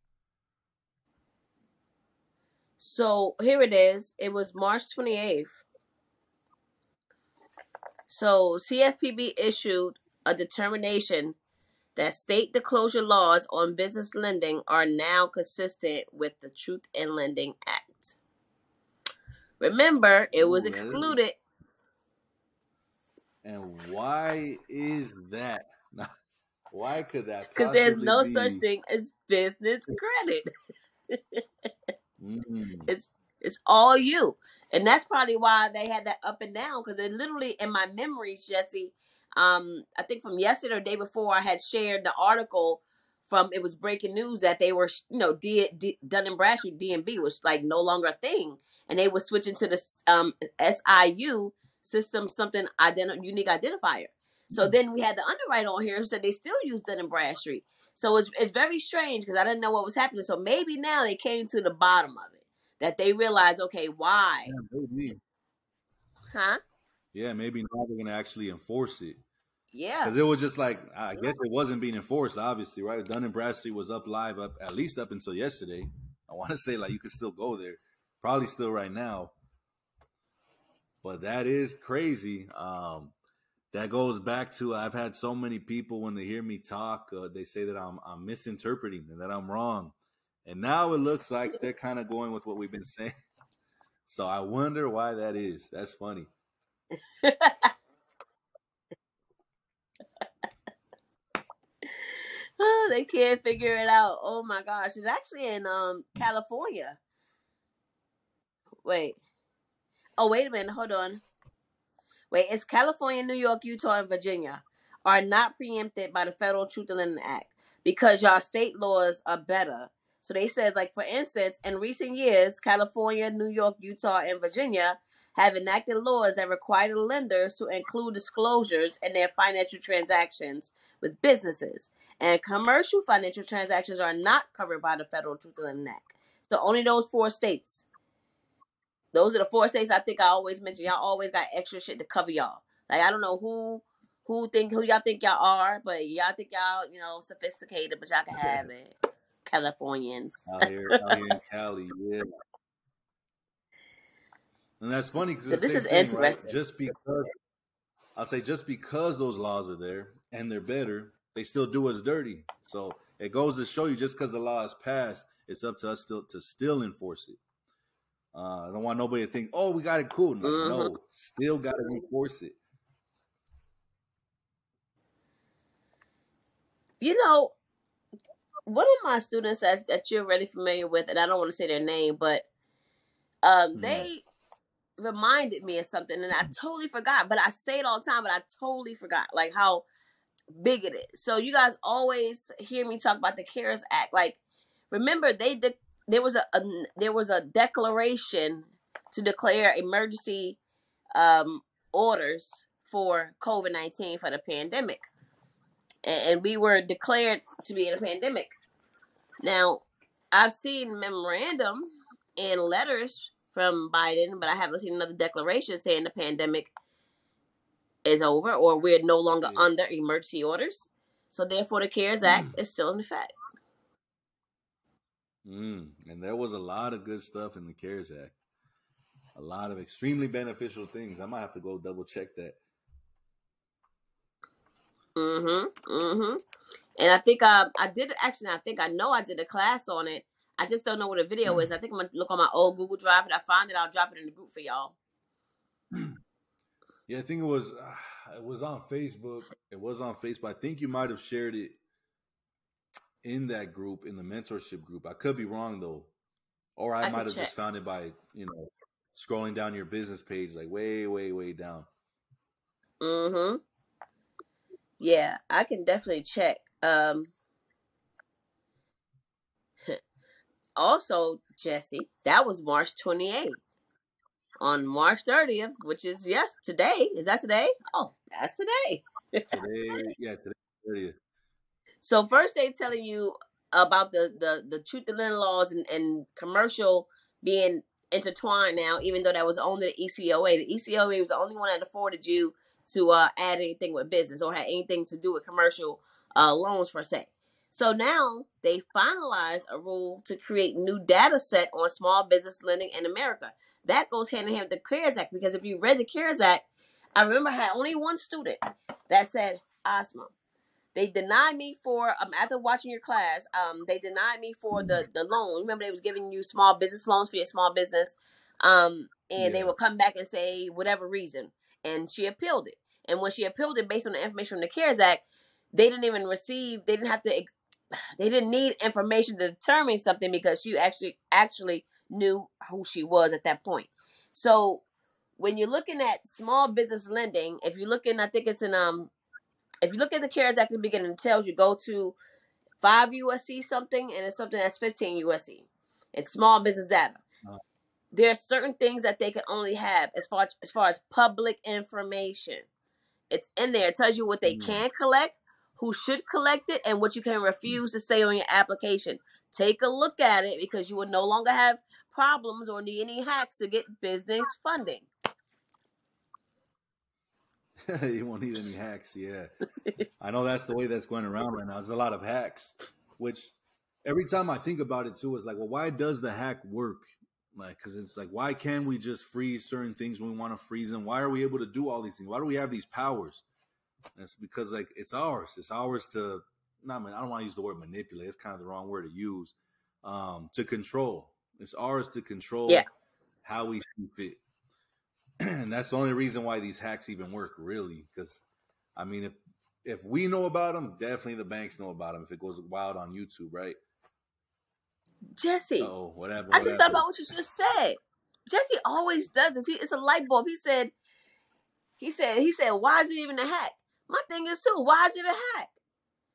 [SPEAKER 2] So here it is. It was March 28th. So CFPB issued a determination that state disclosure laws on business lending are now consistent with the Truth in Lending Act. Remember, it was
[SPEAKER 1] Ooh, that is-
[SPEAKER 2] excluded.
[SPEAKER 1] And why is that? Why could that?
[SPEAKER 2] Because there's no
[SPEAKER 1] be?
[SPEAKER 2] such thing as business credit.
[SPEAKER 1] Mm.
[SPEAKER 2] It's it's all you, and that's probably why they had that up and down. Because it literally, in my memories, Jesse, um, I think from yesterday or day before, I had shared the article from it was breaking news that they were, you know, D, D, Dun and Bradstreet DNB was like no longer a thing, and they were switching to the um SIU system, something identi- unique identifier. So hmm. then we had the underwriter on here who said they still use Dun and Bradstreet. So it's it's very strange because I didn't know what was happening. So maybe now they came to the bottom of it that they realized, okay, why?
[SPEAKER 1] Yeah, maybe.
[SPEAKER 2] Huh?
[SPEAKER 1] Yeah, maybe now they're gonna actually enforce it.
[SPEAKER 2] Yeah.
[SPEAKER 1] Because it was just like I guess it wasn't being enforced, obviously, right? Dun and Bradstreet was up live up at least up until yesterday. I want to say like you could still go there, probably still right now. But that is crazy. Um, that goes back to I've had so many people when they hear me talk, uh, they say that I'm I'm misinterpreting and that I'm wrong, and now it looks like they're kind of going with what we've been saying. So I wonder why that is. That's funny.
[SPEAKER 2] Oh, they can't figure it out. Oh my gosh. It's actually in um California. Wait. Oh, wait a minute. Hold on. Wait, it's California, New York, Utah, and Virginia are not preempted by the Federal Truth in Lending Act because y'all state laws are better. So they said, like for instance, in recent years, California, New York, Utah, and Virginia have enacted laws that require lenders to include disclosures in their financial transactions with businesses, and commercial financial transactions are not covered by the Federal Truth in Lending Act. So only those four states. Those are the four states I think I always mention. Y'all always got extra shit to cover y'all. Like I don't know who who think who y'all think y'all are, but y'all think y'all you know sophisticated, but y'all can have it. Californians.
[SPEAKER 1] out here, out here in Cali, yeah. And that's funny because
[SPEAKER 2] this is interesting.
[SPEAKER 1] Just because I'll say, just because those laws are there and they're better, they still do us dirty. So it goes to show you, just because the law is passed, it's up to us still to still enforce it. Uh, I don't want nobody to think, "Oh, we got it cool." No,
[SPEAKER 2] Mhm.
[SPEAKER 1] no still got to enforce it.
[SPEAKER 2] You know, one of my students that, that you're already familiar with, and I don't want to say their name, but um,
[SPEAKER 1] Mhm.
[SPEAKER 2] they reminded me of something, and I totally forgot. But I say it all the time, but I totally forgot, like how big it is. So you guys always hear me talk about the CARES Act. Like, remember they de- there was a, a there was a declaration to declare emergency um, orders for COVID nineteen for the pandemic, and, and we were declared to be in a pandemic. Now, I've seen memorandum and letters from Biden, but I haven't seen another declaration saying the pandemic is over or we're no longer
[SPEAKER 1] Yeah.
[SPEAKER 2] under emergency orders. So therefore, the CARES Act is still in effect.
[SPEAKER 1] Mm. And there was a lot of good stuff in the CARES Act. A lot of extremely beneficial things. I might have to go double check that.
[SPEAKER 2] Mm-hmm. Mm-hmm. And I think um, I did actually. I think I know I did a class on it. I just don't know what the video is. I think I'm gonna look on my old Google Drive. and I find it, I'll drop it in the group for y'all.
[SPEAKER 1] Yeah, I think it was uh, it was on Facebook. It was on Facebook. I think you might have shared it in that group, in the mentorship group. I could be wrong though. Or I,
[SPEAKER 2] I
[SPEAKER 1] might have
[SPEAKER 2] check.
[SPEAKER 1] just found it by, you know, scrolling down your business page like way, way, way down.
[SPEAKER 2] Mm-hmm. Yeah, I can definitely check. Um. Also, Jesse, that was March 28th. On March 30th, which is yes today. Is that today? Oh, that's today.
[SPEAKER 1] Today, yeah, today 30th.
[SPEAKER 2] So first they telling you about the the the truth in lending laws and, and commercial being intertwined now, even though that was only the ECOA. The ECOA was the only one that afforded you to uh, add anything with business or had anything to do with commercial uh, loans per se. So now they finalized a rule to create new data set on small business lending in America. That goes hand in hand with the CARES Act because if you read the CARES Act, I remember I had only one student that said, Asma, they denied me for um after watching your class um they denied me for the the loan. Remember they was giving you small business loans for your small business um and they
[SPEAKER 1] Yeah.
[SPEAKER 2] would come back and say whatever reason and she appealed it. And when she appealed it based on the information from the cares act they didn't even receive they didn't have to ex- they didn't need information to determine something because she actually actually knew who she was at that point. So when you're looking at small business lending if you're looking i think it's in um if you look at the CARES Act at the beginning, it tells you go to five USC something, and it's something that's fifteen USC. It's small business data.
[SPEAKER 1] Uh.
[SPEAKER 2] There are certain things that they can only have as far as far as public information. It's in there. It tells you what they
[SPEAKER 1] Mm.
[SPEAKER 2] can collect, who should collect it, and what you can refuse to say on your application. Take a look at it because you will no longer have problems or need any hacks to get business funding.
[SPEAKER 1] you won't need any hacks. Yeah, I know that's the way that's going around right now. There's a lot of hacks, which every time I think about it too, is like, well, why does the hack work? Like, because it's like, why can't we just freeze certain things when we want to freeze them? Why are we able to do all these things? Why do we have these powers? And it's because like it's ours. It's ours to. Not, I don't want to use the word manipulate. It's kind of the wrong word to use. Um, to control. It's ours to control.
[SPEAKER 2] Yeah.
[SPEAKER 1] How we see fit. and that's the only reason why these hacks even work, really. Because, I mean, if if we know about them, definitely the banks know about them. If it goes wild on YouTube, right?
[SPEAKER 2] Jesse,
[SPEAKER 1] Oh, whatever.
[SPEAKER 2] I just thought about what you just said. Jesse always does this. He, it's a light bulb. He said, he said, he said, why is it even a hack? My thing is too, why is it a hack?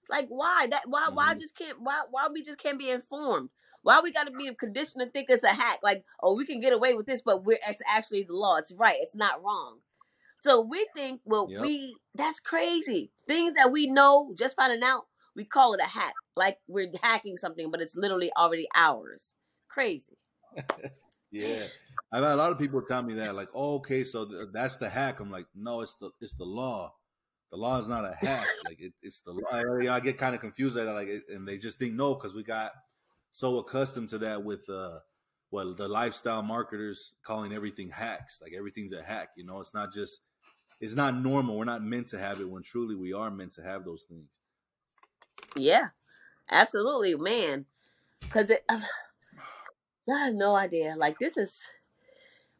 [SPEAKER 2] Like why that why why
[SPEAKER 1] Mhm.
[SPEAKER 2] just can't why why we just can't be informed? Why we got to be conditioned to think it's a hack? Like oh we can get away with this, but we're it's actually the law. It's right. It's not wrong. So we think well
[SPEAKER 1] Yep.
[SPEAKER 2] we that's crazy. Things that we know just finding out we call it a hack. Like we're hacking something, but it's literally already ours. Crazy.
[SPEAKER 1] Yeah, I've had a lot of people tell me that, like, oh, okay, so th- that's the hack. I'm like, no, it's the it's the law. The law is not a hack. like, it, it's the law. I, I get kind of confused at that, like, and they just think no, because we got so accustomed to that with uh, well, the lifestyle marketers calling everything hacks. Like everything's a hack. You know, it's not just it's not normal. We're not meant to have it when truly we are meant to have those things.
[SPEAKER 2] Yeah, absolutely, man. Because it, I have no idea. Like this is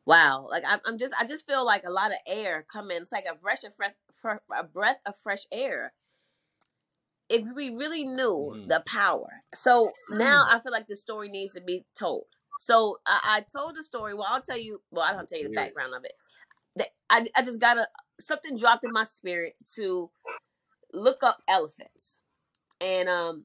[SPEAKER 2] wow. Like I'm, I'm just, I just feel like a lot of air coming. It's like a breath of fresh, a breath of fresh air. If we really knew
[SPEAKER 1] Mhm.
[SPEAKER 2] the power, so now I feel like the story needs to be told. So I, I told the story. Well, I'll tell you. Well, I don't tell you the
[SPEAKER 1] Yeah.
[SPEAKER 2] background of it. That- I, I just got a something dropped in my spirit to look up elephants, and um,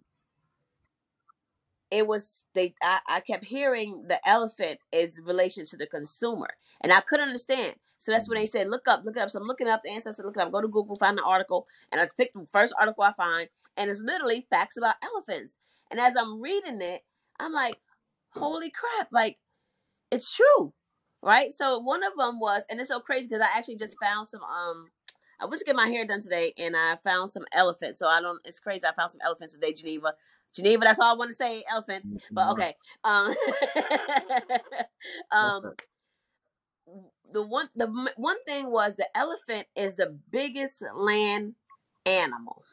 [SPEAKER 2] it was they I, I kept hearing the elephant is relation to the consumer and i couldn't understand. So that's when they said look up look up. So i'm looking up the ancestor look it up go to google find the article and i picked the first article i find and it's literally facts about elephants. And as i'm reading it i'm like holy crap like it's true right? So one of them was and it's so crazy because i actually just found some um i went to get my hair done today and i found some elephants. So i don't it's crazy i found some elephants today geneva Geneva, that's all I want to say. Elephants, but
[SPEAKER 1] Mhm.
[SPEAKER 2] okay. Um, um, the one, the one thing was the elephant is the biggest land animal,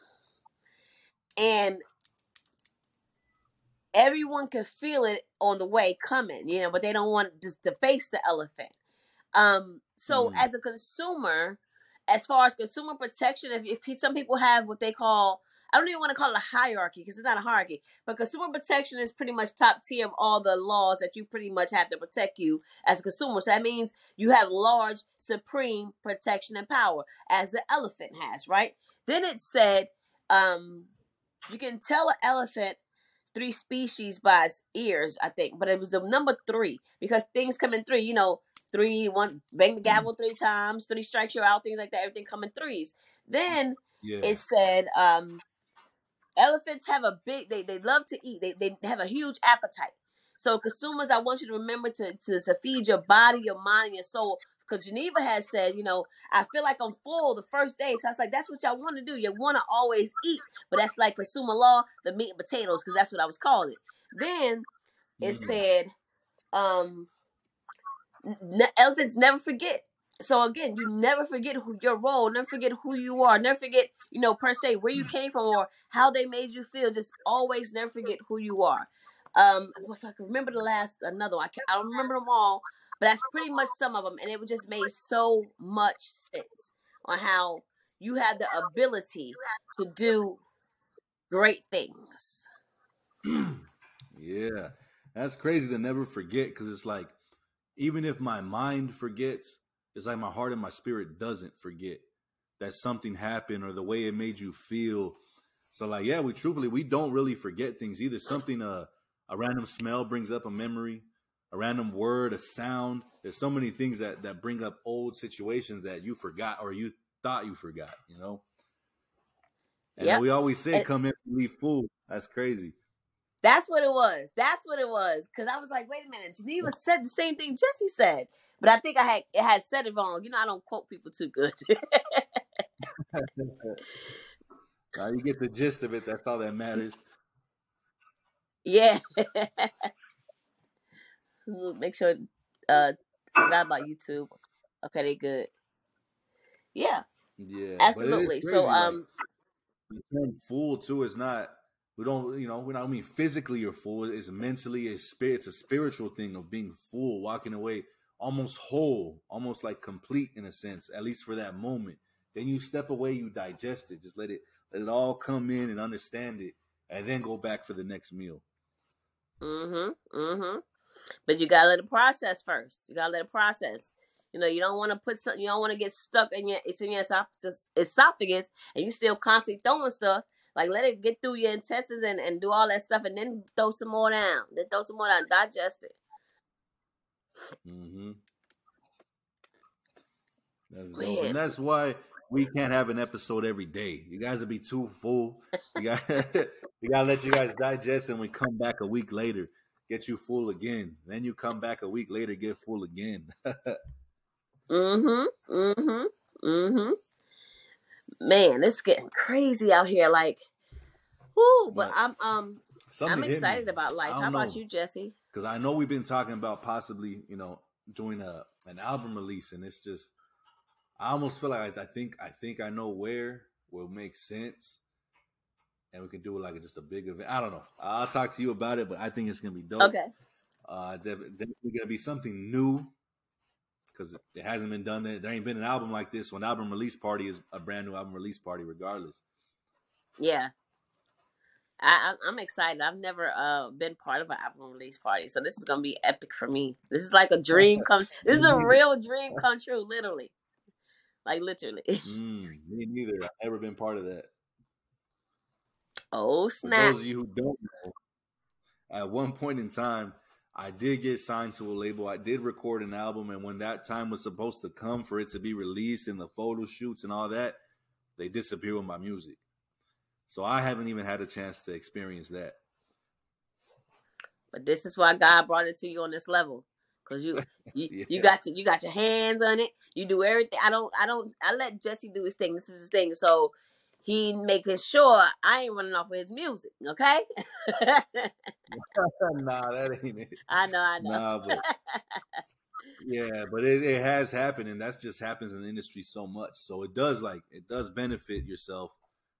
[SPEAKER 2] and everyone can feel it on the way coming. You know, but they don't want to, to face the elephant. Um, so
[SPEAKER 1] Mm.
[SPEAKER 2] as a consumer, as far as consumer protection, if, if some people have what they call I don't even want to call it a hierarchy because it's not a hierarchy, but consumer protection is pretty much top tier of all the laws that you pretty much have to protect you as a consumer. So that means you have large, supreme protection and power, as the elephant has, right? Then it said, um, you can tell an elephant three species by its ears, I think, but it was the number three because things come in three. You know, three, one, bang the gavel three times, three strikes you out, things like that. Everything come in threes. Then
[SPEAKER 1] Yeah.
[SPEAKER 2] it said um elephants have a big they, they love to eat. They, they have a huge appetite. So consumers i want you to remember to, to, to feed your body your mind your soul. Because geneva has said you know i feel like i'm full the first day. So i was like that's what y'all want to do. You want to always eat. But that's like consumer law the meat and potatoes because that's what i was calling it. Then it
[SPEAKER 1] Mhm.
[SPEAKER 2] said um elephants never forget so again you never forget who your role never forget who you are never forget you know per se where you came from or how they made you feel just always never forget who you are. Um if i can remember the last another one i, can't, I don't remember them all but that's pretty much some of them and it just made so much sense on how you have the ability to do great things.
[SPEAKER 1] Yeah, that's crazy to never forget because it's like, even if my mind forgets, it's like my heart and my spirit doesn't forget that something happened or the way it made you feel. So, like, yeah, we truthfully we don't really forget things either. Something uh, a random smell brings up a memory, a random word, a sound. There's so many things that that bring up old situations that you forgot or you thought you forgot. You know. And we always say, "Come in, leave full." That's crazy.
[SPEAKER 2] That's what it was. That's what it was. Because I was like, wait a minute, Geneva said the same thing Jesse said, but I think I had it had said it wrong. You know, I don't quote people too good.
[SPEAKER 1] now you get the gist of it. That's all that matters.
[SPEAKER 2] Yeah. Make sure uh forgot about YouTube. Okay, they good. Yeah,
[SPEAKER 1] Yeah, but it is
[SPEAKER 2] absolutely.
[SPEAKER 1] crazy.
[SPEAKER 2] So um
[SPEAKER 1] the term fool too is not. We don't, you know, we don't mean physically you're full. It's mentally, it's spirit. It's a spiritual thing of being full, walking away almost whole, almost like complete in a sense, at least for that moment. Then you step away, you digest it, just let it let it all come in and understand it, and then go back for the next meal.
[SPEAKER 2] Mm mhm mm mhm. But you gotta let it process first. You gotta let it process. You know, you don't want to put something. You don't want to get stuck in your it's in your esophagus, esophagus, and you still constantly throwing stuff. Like let it get through your intestines and, and do all that stuff, and then throw some more down. Then throw some more down. Digest it.
[SPEAKER 1] Mm-hmm. That's dope, and that's why we can't have an episode every day. You guys will be too full. You got, you gotta let you guys digest, and we come back a week later, get you full again. Then you come back a week later, get full again.
[SPEAKER 2] Mm-hmm. Mm-hmm. Mm-hmm. Man, it's getting crazy out here. Like, whoo, but I'm um
[SPEAKER 1] something
[SPEAKER 2] I'm excited about life. How about
[SPEAKER 1] know.
[SPEAKER 2] you, Jesse?
[SPEAKER 1] because I know we've been talking about possibly, you know, doing a an album release, and it's just I almost feel like I, I think I think I know where will make sense, and we can do it like just a big event. I don't know. I'll talk to you about it, but I think it's gonna be dope.
[SPEAKER 2] Okay.
[SPEAKER 1] Uh, definitely gonna be something new because it hasn't been done. There there ain't been an album like this. So an album release party is a brand new album release party, regardless.
[SPEAKER 2] Yeah. I, I I'm excited. I've never uh been part of an album release party, so this is gonna be epic for me. This is like a dream come. This is a real dream come true, literally, like literally.
[SPEAKER 1] Mm, me neither. I've never been part of that.
[SPEAKER 2] Oh
[SPEAKER 1] For
[SPEAKER 2] snap!
[SPEAKER 1] those of you who don't know, at one point in time, I did get signed to a label. I did record an album, and when that time was supposed to come for it to be released and the photo shoots and all that, they disappeared with my music. So I haven't even had a chance to experience that.
[SPEAKER 2] But this is why God brought it to you on this level, cause you you, you got your, you got your hands on it. You do everything. I don't I don't I let Jesse do his thing. This is his thing. So he making sure I ain't running off with his music. Okay.
[SPEAKER 1] nah, that ain't it.
[SPEAKER 2] I know. I know.
[SPEAKER 1] Nah, but yeah, but it, it has happened, and that just happens in the industry so much. So it does like it does benefit yourself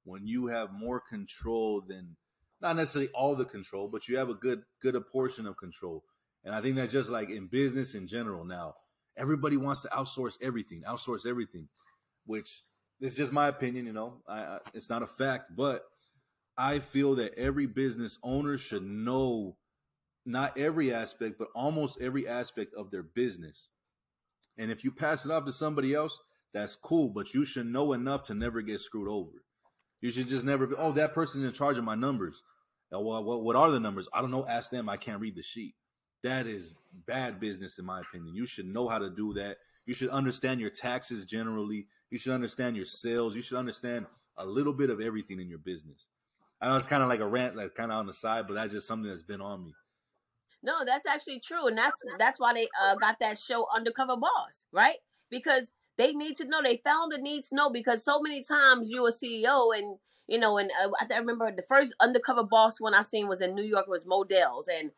[SPEAKER 1] when you have more control than not necessarily all the control, but you have a good good a portion of control. And I think that's just like in business in general now. Everybody wants to outsource everything, outsource everything, which this is just my opinion. You know, I, I, it's not a fact, but I feel that every business owner should know not every aspect, but almost every aspect of their business. And if you pass it off to somebody else, that's cool, but you should know enough to never get screwed over. You should just never be, oh, that person's in charge of my numbers. Uh, Well, what, what are the numbers? I don't know. Ask them. I can't read the sheet. That is bad business, in my opinion. You should know how to do that. You should understand your taxes generally. You should understand your sales. You should understand a little bit of everything in your business. I know it's kind of like a rant, like kind of on the side, but that's just something that's been on me.
[SPEAKER 2] No, that's actually true, and that's that's why they uh, got that show Undercover Boss, right? Because they need to know. They found the need to know because so many times you're a CEO, and you know, and uh, I remember the first Undercover Boss one I seen was in New York was Modell's, and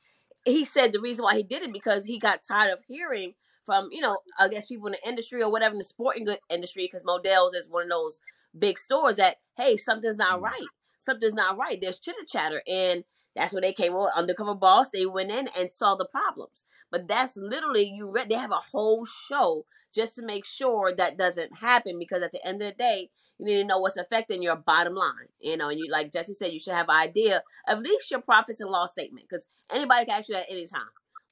[SPEAKER 2] he said the reason why he did it because he got tired of hearing from you know I guess people in the industry or whatever in the sporting good industry because Modell's is one of those big stores that hey something's not
[SPEAKER 1] Mm.
[SPEAKER 2] right, something's not right. There's chitter chatter and that's where they came with undercover boss. They went in and saw the problems. But that's literally you read. They have a whole show just to make sure that doesn't happen. Because at the end of the day, you need to know what's affecting your bottom line. You know, and you like Jesse said, you should have an idea of at least your profits and loss statement. Because anybody can actually at any time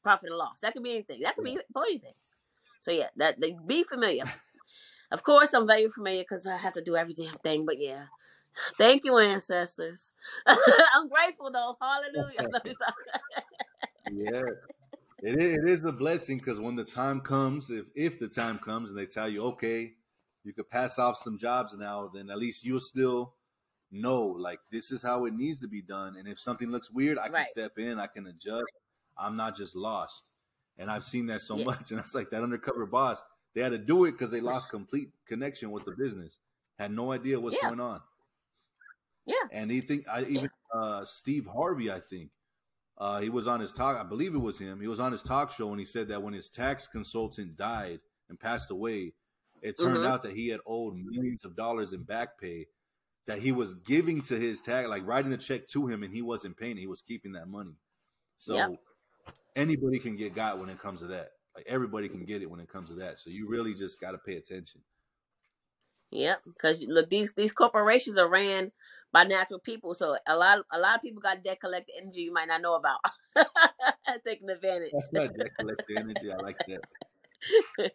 [SPEAKER 2] profit and loss. That could be anything. That could be for anything. So yeah, that they be familiar. Of course, I'm very familiar because I have to do every damn thing. But yeah, thank you, ancestors. I'm grateful though. Hallelujah.
[SPEAKER 1] yeah it is, it is a blessing because when the time comes if if the time comes and they tell you okay you could pass off some jobs now then at least you'll still know like this is how it needs to be done and if something looks weird i can
[SPEAKER 2] Right.
[SPEAKER 1] step in i can adjust i'm not just lost and i've seen that so
[SPEAKER 2] Yes.
[SPEAKER 1] much and that's like that undercover boss they had to do it because they lost complete connection with the business had no idea what's
[SPEAKER 2] Yeah.
[SPEAKER 1] going on.
[SPEAKER 2] Yeah.
[SPEAKER 1] And he think I even uh, Steve Harvey, I think uh, he was on his talk. I believe it was him. He was on his talk show and he said that when his tax consultant died and passed away, it turned
[SPEAKER 2] Mhm.
[SPEAKER 1] out that he had owed millions of dollars in back pay that he was giving to his tag, like writing the check to him, and he wasn't paying. He was keeping that money. So
[SPEAKER 2] Yep.
[SPEAKER 1] Anybody can get got when it comes to that. Like everybody can get it when it comes to that. So you really just got to pay attention.
[SPEAKER 2] Yep, because look, these these corporations are ran by natural people, so a lot a lot of people got debt collector energy you might not know about, taking advantage.
[SPEAKER 1] That's not debt collector energy. I like that.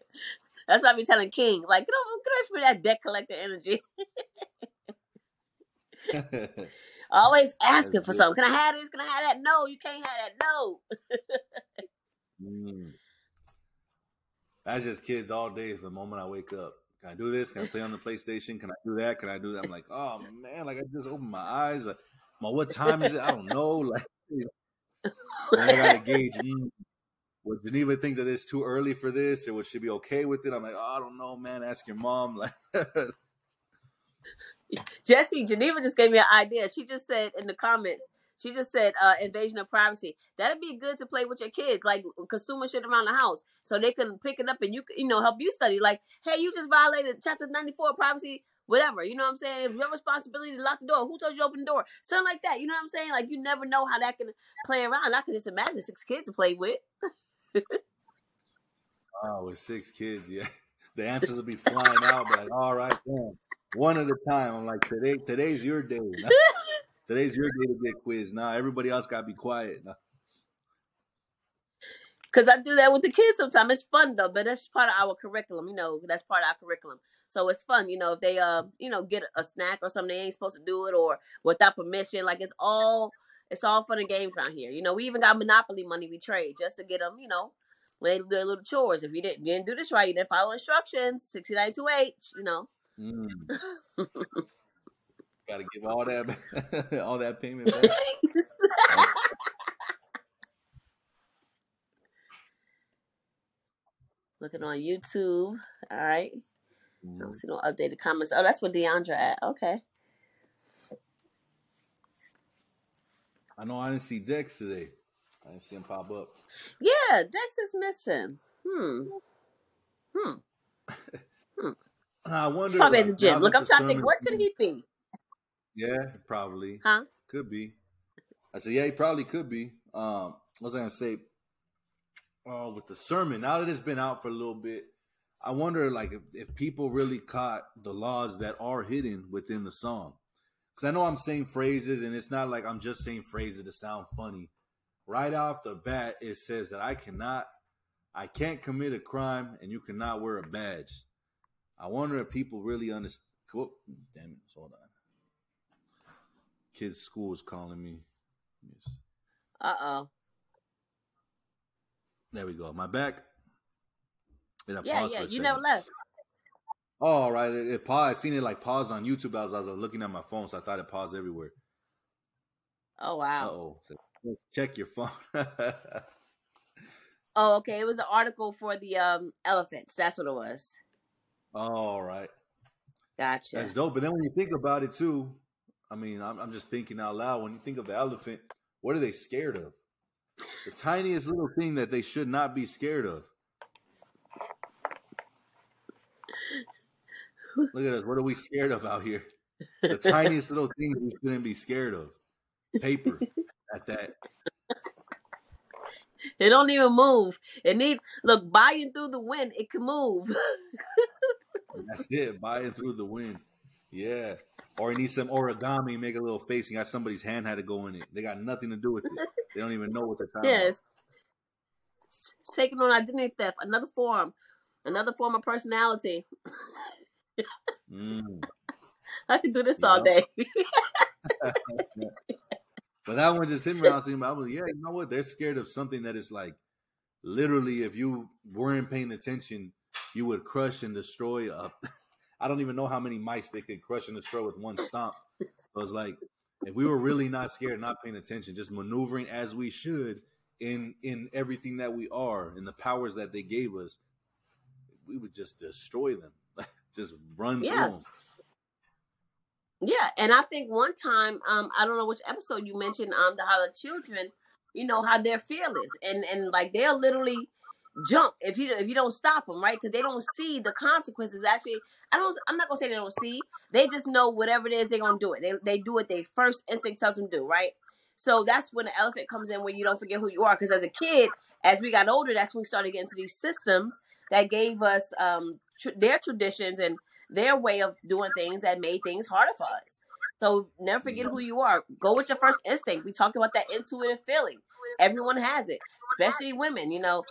[SPEAKER 2] That's why I be telling King, like, get over, get from that debt collector energy. Always asking for something. Can I have this? Can I have that? No, you can't have that. No.
[SPEAKER 1] Mm. That's just kids all day from the moment I wake up. Can I do this? Can I play on the PlayStation? Can I do that? Can I do that? I'm like, oh man, like I just opened my eyes. Like, well, what time is it? I don't know. Like, you know, I gotta gauge. Mm, would Geneva think that it's too early for this, or would she be okay with it? I'm like, oh, I don't know, man. Ask your mom. Like,
[SPEAKER 2] Jesse, Geneva just gave me an idea. She just said in the comments, she just said uh, invasion of privacy. That'd be good to play with your kids, like consumer shit around the house, so they can pick it up and you you know help you study. Like, hey, you just violated chapter ninety four privacy, whatever. You know what I'm saying? It's your responsibility to lock the door. Who told you to open the door? Something like that. You know what I'm saying? Like, you never know how that can play around. I can just imagine six kids to play with.
[SPEAKER 1] oh, with six kids, yeah, the answers will be flying out. But all right, damn, one at a time. I'm like, today, today's your day. Today's your day to get quiz. Now everybody else got to be quiet. Now.
[SPEAKER 2] Cause I do that with the kids sometimes. It's fun though, but that's part of our curriculum. You know, that's part of our curriculum. So it's fun. You know, if they uh, you know, get a snack or something, they ain't supposed to do it or without permission. Like it's all, it's all fun and games around here. You know, we even got monopoly money we trade just to get them. You know, when they do their little chores. If you didn't, you didn't do this right, you didn't follow instructions. Sixty nine two H. You know.
[SPEAKER 1] Mm. got to give all that, all that payment back.
[SPEAKER 2] Looking on YouTube. All right. I
[SPEAKER 1] Mm.
[SPEAKER 2] don't see no updated comments. Oh, that's where Deandra at. Okay.
[SPEAKER 1] I know I didn't see Dex today. I didn't see him pop up.
[SPEAKER 2] Yeah, Dex is missing. Hmm. Hmm. Hmm.
[SPEAKER 1] I wonder.
[SPEAKER 2] He's probably at the gym. Look, I'm trying to think, where could he be?
[SPEAKER 1] Yeah, probably.
[SPEAKER 2] Huh?
[SPEAKER 1] Could be. I said, yeah, he probably could be. Um, was I gonna say? Oh, with the sermon. Now that it's been out for a little bit, I wonder, like, if, if people really caught the laws that are hidden within the song. Because I know I'm saying phrases, and it's not like I'm just saying phrases to sound funny. Right off the bat, it says that I cannot, I can't commit a crime, and you cannot wear a badge. I wonder if people really understand. Damn it! Hold on. Kids' school is calling me. Yes.
[SPEAKER 2] Uh oh.
[SPEAKER 1] There we go. My back.
[SPEAKER 2] Yeah, yeah. You never left.
[SPEAKER 1] Oh, right. It, it paused. I seen it like pause on YouTube as I was looking at my phone, so I thought it paused everywhere.
[SPEAKER 2] Oh
[SPEAKER 1] Uh
[SPEAKER 2] wow.
[SPEAKER 1] oh. Check your phone.
[SPEAKER 2] Oh, okay. It was an article for the um elephants. That's what it was.
[SPEAKER 1] All right.
[SPEAKER 2] Gotcha.
[SPEAKER 1] That's dope. But then when you think about it too, I mean, I'm, I'm just thinking out loud. When you think of the elephant, what are they scared of? The tiniest little thing that they should not be scared of. Look at us. What are we scared of out here? The tiniest little things we shouldn't be scared of. Paper at that.
[SPEAKER 2] It don't even move. It need look buying through the wind. It can move.
[SPEAKER 1] That's it. Buy it through the wind. Yeah. Or you need some origami, make a little face, and got somebody's hand had to go in it. They got nothing to do with it. They don't even know what they're talking
[SPEAKER 2] yes. It's taking on identity theft. Another form. Another form of personality.
[SPEAKER 1] Mm.
[SPEAKER 2] I could do this all day.
[SPEAKER 1] But that one just hit me. I was thinking, I was like, yeah, you know what? They're scared of something that is like literally, if you weren't paying attention, you would crush and destroy. A, I don't even know how many mice they could crush and destroy with one stomp. So was like if we were really not scared, not paying attention, just maneuvering as we should in in everything that we are, in the powers that they gave us, we would just destroy them. just run
[SPEAKER 2] Yeah.
[SPEAKER 1] through them.
[SPEAKER 2] Yeah, and I think one time, um, I don't know which episode you mentioned, um, the how the children, you know, how they're fearless and and like they're literally jump if you if you don't stop them, right? Because they don't see the consequences. Actually, I don't. I'm not gonna say they don't see. They just know whatever it is they're gonna do it. They they do what they first instinct tells them to do, right? So that's when the elephant comes in, when you don't forget who you are. Because as a kid, as we got older, that's when we started getting to these systems that gave us um tr- their traditions and their way of doing things that made things harder for us. So never forget who you are. Go with your first instinct. We talked about that intuitive feeling. Everyone has it, especially women. You know,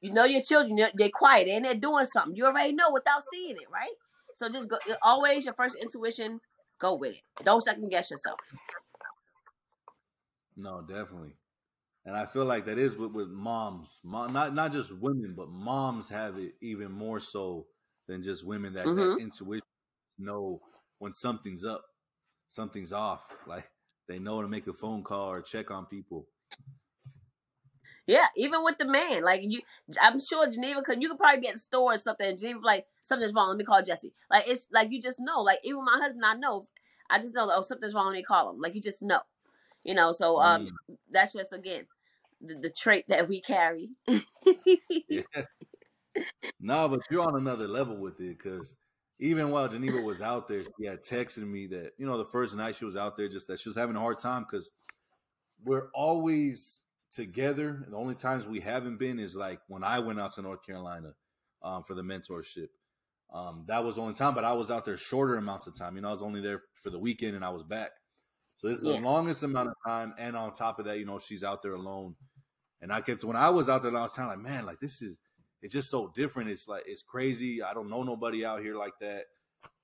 [SPEAKER 2] you know your children. They're, quiet and they're doing something. You already know without seeing it, right? So just go. Always your first intuition. Go with it. Don't second guess yourself.
[SPEAKER 1] No, definitely. And I feel like that is with, with moms, Mom, not not just women, but moms have it even more so than just women. That,
[SPEAKER 2] hmm
[SPEAKER 1] that intuition know when something's up, something's off. Like they know to make a phone call or check on people.
[SPEAKER 2] Yeah, even with the man, like you, I'm sure Geneva could. You could probably be at the store or something. And Geneva, like something's wrong. Let me call Jesse. Like it's like you just know. Like even my husband, I know. I just know. Oh, something's wrong. Let me call him. Like you just know. You know. So um,
[SPEAKER 1] Mm,
[SPEAKER 2] that's just again the, the trait that we carry.
[SPEAKER 1] yeah. No, but you're on another level with it because even while Geneva was out there, she had texted me that you know the first night she was out there, just that she was having a hard time because we're always together. The only times we haven't been is like when I went out to North Carolina um, for the mentorship. Um, that was the only time, but I was out there shorter amounts of time. You know, I was only there for the weekend and I was back. So this is the longest amount of time, and on top of that, you know, she's out there alone. And I kept when I was out there last time, like man, like this is it's just so different. It's like it's crazy. I don't know nobody out here like that.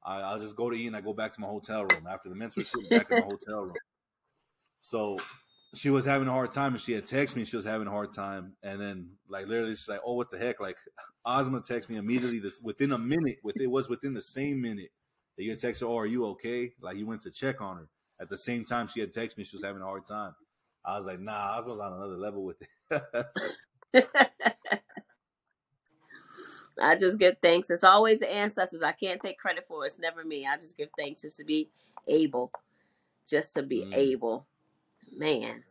[SPEAKER 1] I, I'll just go to eat and I go back to my hotel room after the mentorship. Back in my hotel room. So she was having a hard time, and she had texted me. She was having a hard time, and then like literally, she's like, "Oh, what the heck?" Like Asma texted me immediately. This within a minute. With it was within the same minute that you had texted her, "Oh, are you okay?" Like you went to check on her. At the same time, she had texted me. She was having a hard time. I was like, "Nah, I was on another level with it."
[SPEAKER 2] I just give thanks. It's always the ancestors. I can't take credit for it. It's never me. I just give thanks just to be able, just to be
[SPEAKER 1] Mm.
[SPEAKER 2] able. Man,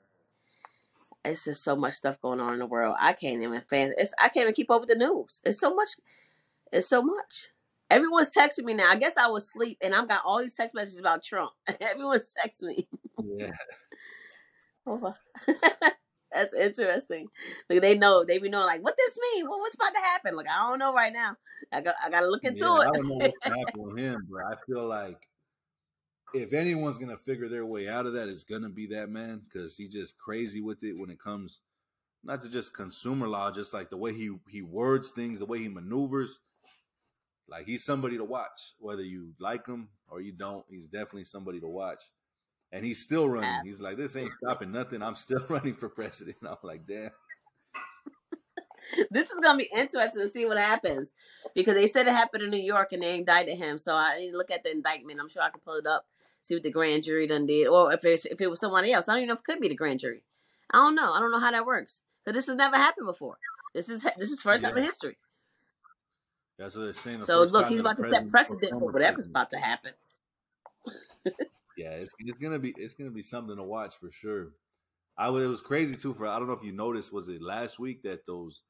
[SPEAKER 2] it's just so much stuff going on in the world. I can't even fan. It's I can't even keep up with the news. It's so much. It's so much. Everyone's texting me now. I guess I was asleep and I've got all these text messages about Trump. Everyone's texting me.
[SPEAKER 1] yeah.
[SPEAKER 2] Oh, That's interesting. Like they know, they be knowing like what this mean. What what's about to happen? Like I don't know right now. I got I got to look into
[SPEAKER 1] Yeah, I don't know
[SPEAKER 2] it.
[SPEAKER 1] what's gonna with him, but I feel like if anyone's gonna figure their way out of that, it's gonna be that man because he's just crazy with it when it comes not to just consumer law, just like the way he he words things, the way he maneuvers. Like he's somebody to watch, whether you like him or you don't. He's definitely somebody to watch, and he's still running. He's like, this ain't stopping nothing. I'm still running for president. I'm like, damn.
[SPEAKER 2] this is gonna be interesting to see what happens because they said it happened in New York and they indicted him. So I need to look at the indictment. I'm sure I can pull it up, see what the grand jury done did, or if it's if it was somebody else. I don't even know if it could be the grand jury. I don't know. I don't know how that works because this has never happened before. This is this is first time in history.
[SPEAKER 1] That's what they're saying.
[SPEAKER 2] So look, he's about to set precedent for whatever's about to happen.
[SPEAKER 1] Yeah, it's, it's gonna be it's gonna be something to watch for sure. I was, it was crazy too. For I don't know if you noticed, was it last week that those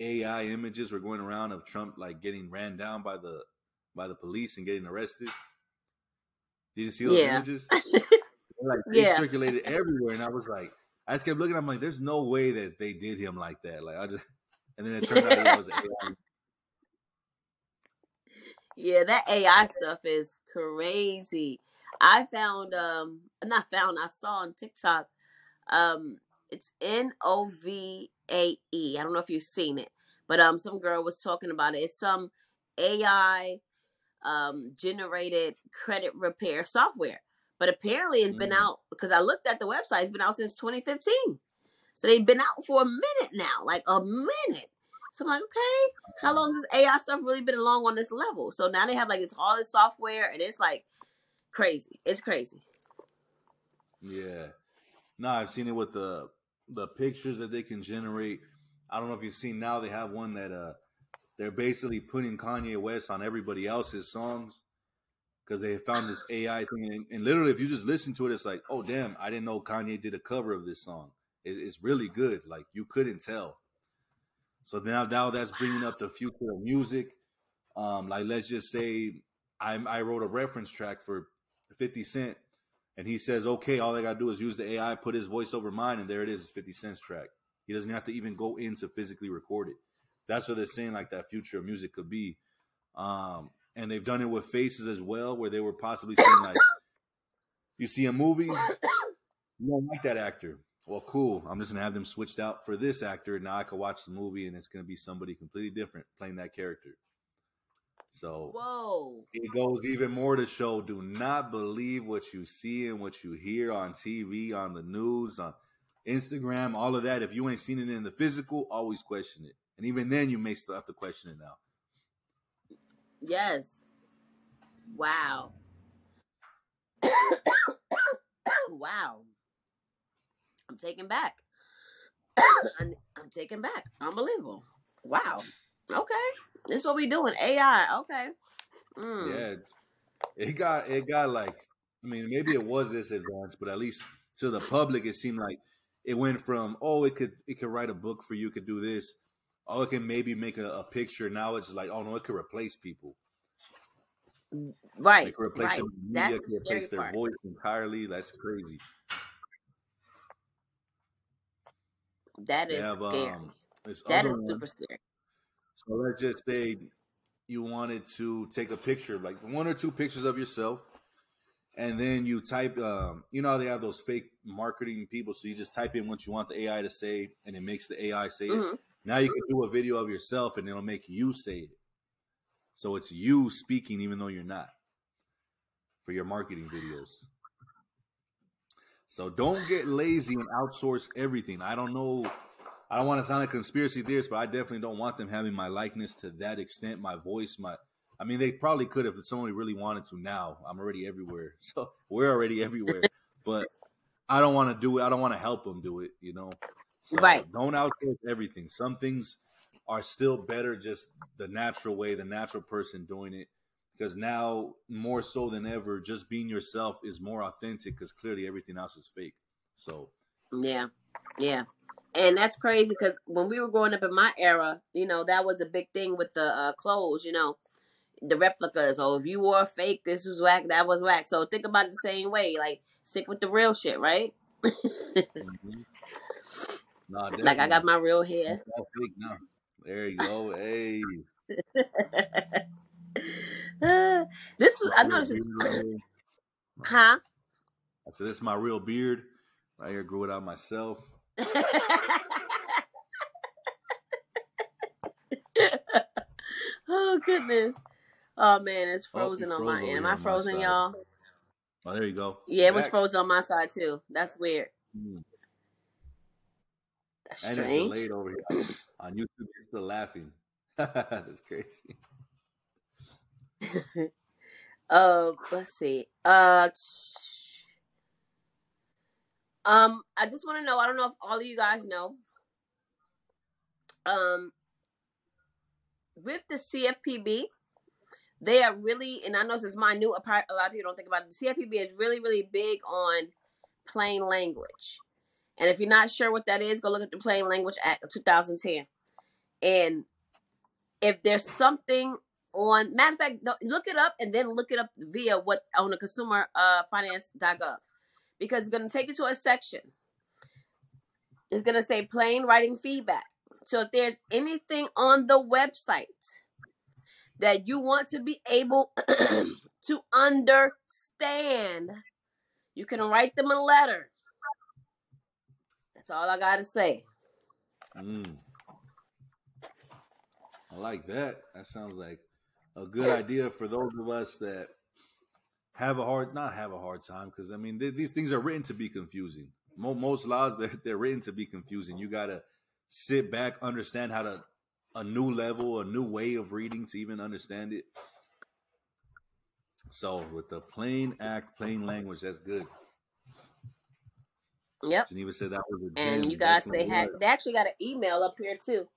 [SPEAKER 1] AI images were going around of Trump like getting ran down by the by the police and getting arrested? Did you see those
[SPEAKER 2] Yeah.
[SPEAKER 1] images? Like they
[SPEAKER 2] Yeah.
[SPEAKER 1] circulated everywhere, and I was like, I just kept looking. I'm like, there's no way that they did him like that. Like I just, and then it turned out it was AI.
[SPEAKER 2] Yeah, that AI stuff is crazy. I found um not found, I saw on TikTok. Um it's N O V A E. I don't know if you've seen it, but um some girl was talking about it. It's some AI um generated credit repair software. But apparently it's been
[SPEAKER 1] Mm.
[SPEAKER 2] out because I looked at the website, it's been out since 2015. So they've been out for a minute now, like a minute. So I'm like, okay, how long has this AI stuff really been along on this level? So now they have like it's all this software and it's like crazy. It's crazy.
[SPEAKER 1] Yeah. No, I've seen it with the the pictures that they can generate. I don't know if you've seen now they have one that uh they're basically putting Kanye West on everybody else's songs because they found this AI thing, and, and, literally, if you just listen to it, it's like, oh damn, I didn't know Kanye did a cover of this song. It, it's really good. Like you couldn't tell. So now, now that's bringing up the future of music. Um, like let's just say I, I wrote a reference track for Fifty Cent, and he says, okay, all I gotta do is use the AI, put his voice over mine, and there it is, Fifty Cent's track. He doesn't have to even go in to physically record it. That's what they're saying. Like that future of music could be. Um, and they've done it with faces as well, where they were possibly saying like, you see a movie, you don't like that actor. Well, cool. I'm just gonna have them switched out for this actor. And now I can watch the movie, and it's gonna be somebody completely different playing that character. So,
[SPEAKER 2] whoa,
[SPEAKER 1] it goes even more to show: do not believe what you see and what you hear on TV, on the news, on Instagram, all of that. If you ain't seen it in the physical, always question it. And even then, you may still have to question it now.
[SPEAKER 2] Yes. Wow. wow. I'm taken back. I'm, I'm taken back. Unbelievable. Wow. Okay. This is what we doing. AI. Okay.
[SPEAKER 1] Mm. Yeah. It got it got like I mean maybe it was this advanced, but at least to the public it seemed like it went from oh it could it could write a book for you, could do this oh, it can maybe make a, a picture. Now it's like, oh no, it could replace people.
[SPEAKER 2] Right.
[SPEAKER 1] It could replace
[SPEAKER 2] right.
[SPEAKER 1] Media, That's the replace their part. voice entirely. That's crazy.
[SPEAKER 2] That is have, scary. Um, that is super scary.
[SPEAKER 1] So let's just say you wanted to take a picture, like one or two pictures of yourself, and then you type. Um, you know how they have those fake marketing people, so you just type in what you want the AI to say, and it makes the AI say mm-hmm. it. Now you can do a video of yourself and it'll make you say it. So it's you speaking even though you're not for your marketing videos. So don't get lazy and outsource everything. I don't know. I don't want to sound like a conspiracy theorist, but I definitely don't want them having my likeness to that extent. My voice, my I mean, they probably could if somebody really wanted to. Now I'm already everywhere, so we're already everywhere. but I don't want to do it. I don't want to help them do it. You know.
[SPEAKER 2] So right.
[SPEAKER 1] Don't outsource everything. Some things are still better just the natural way, the natural person doing it. Because now, more so than ever, just being yourself is more authentic because clearly everything else is fake. So,
[SPEAKER 2] yeah, yeah. And that's crazy because when we were growing up in my era, you know, that was a big thing with the uh, clothes, you know, the replicas. Oh, if you wore fake, this was whack, that was whack. So think about it the same way. Like, stick with the real shit, right? mm-hmm. Nah, like I got my real hair.
[SPEAKER 1] There you go. Hey.
[SPEAKER 2] this was, I noticed this. Is...
[SPEAKER 1] huh? Said, this is my real beard. Right here, grew it out myself.
[SPEAKER 2] oh goodness. Oh man, it's frozen oh, on my end. Am I frozen, y'all?
[SPEAKER 1] Oh, there you go.
[SPEAKER 2] Yeah, it was frozen on my side too. That's weird. Mm.
[SPEAKER 1] That's and strange. it's delayed over here on YouTube. You're still laughing. That's crazy.
[SPEAKER 2] uh, let's see. Uh, um, I just want to know. I don't know if all of you guys know. Um, with the CFPB, they are really, and I know this is my new. A lot of people don't think about it. The CFPB is really, really big on plain language. And if you're not sure what that is, go look at the Plain Language Act of 2010. And if there's something on, matter of fact, look it up and then look it up via what on the consumer uh, finance.gov because it's going to take you to a section. It's going to say plain writing feedback. So if there's anything on the website that you want to be able to understand, you can write them a letter that's all I gotta say.
[SPEAKER 1] Mm. I like that. That sounds like a good idea for those of us that have a hard, not have a hard time, because I mean th- these things are written to be confusing. Mo- most laws they're, they're written to be confusing. You gotta sit back, understand how to a new level, a new way of reading to even understand it. So with the plain act, plain language, that's good.
[SPEAKER 2] Yep.
[SPEAKER 1] Geneva said that was a
[SPEAKER 2] And you guys, they had they actually got an email up here too,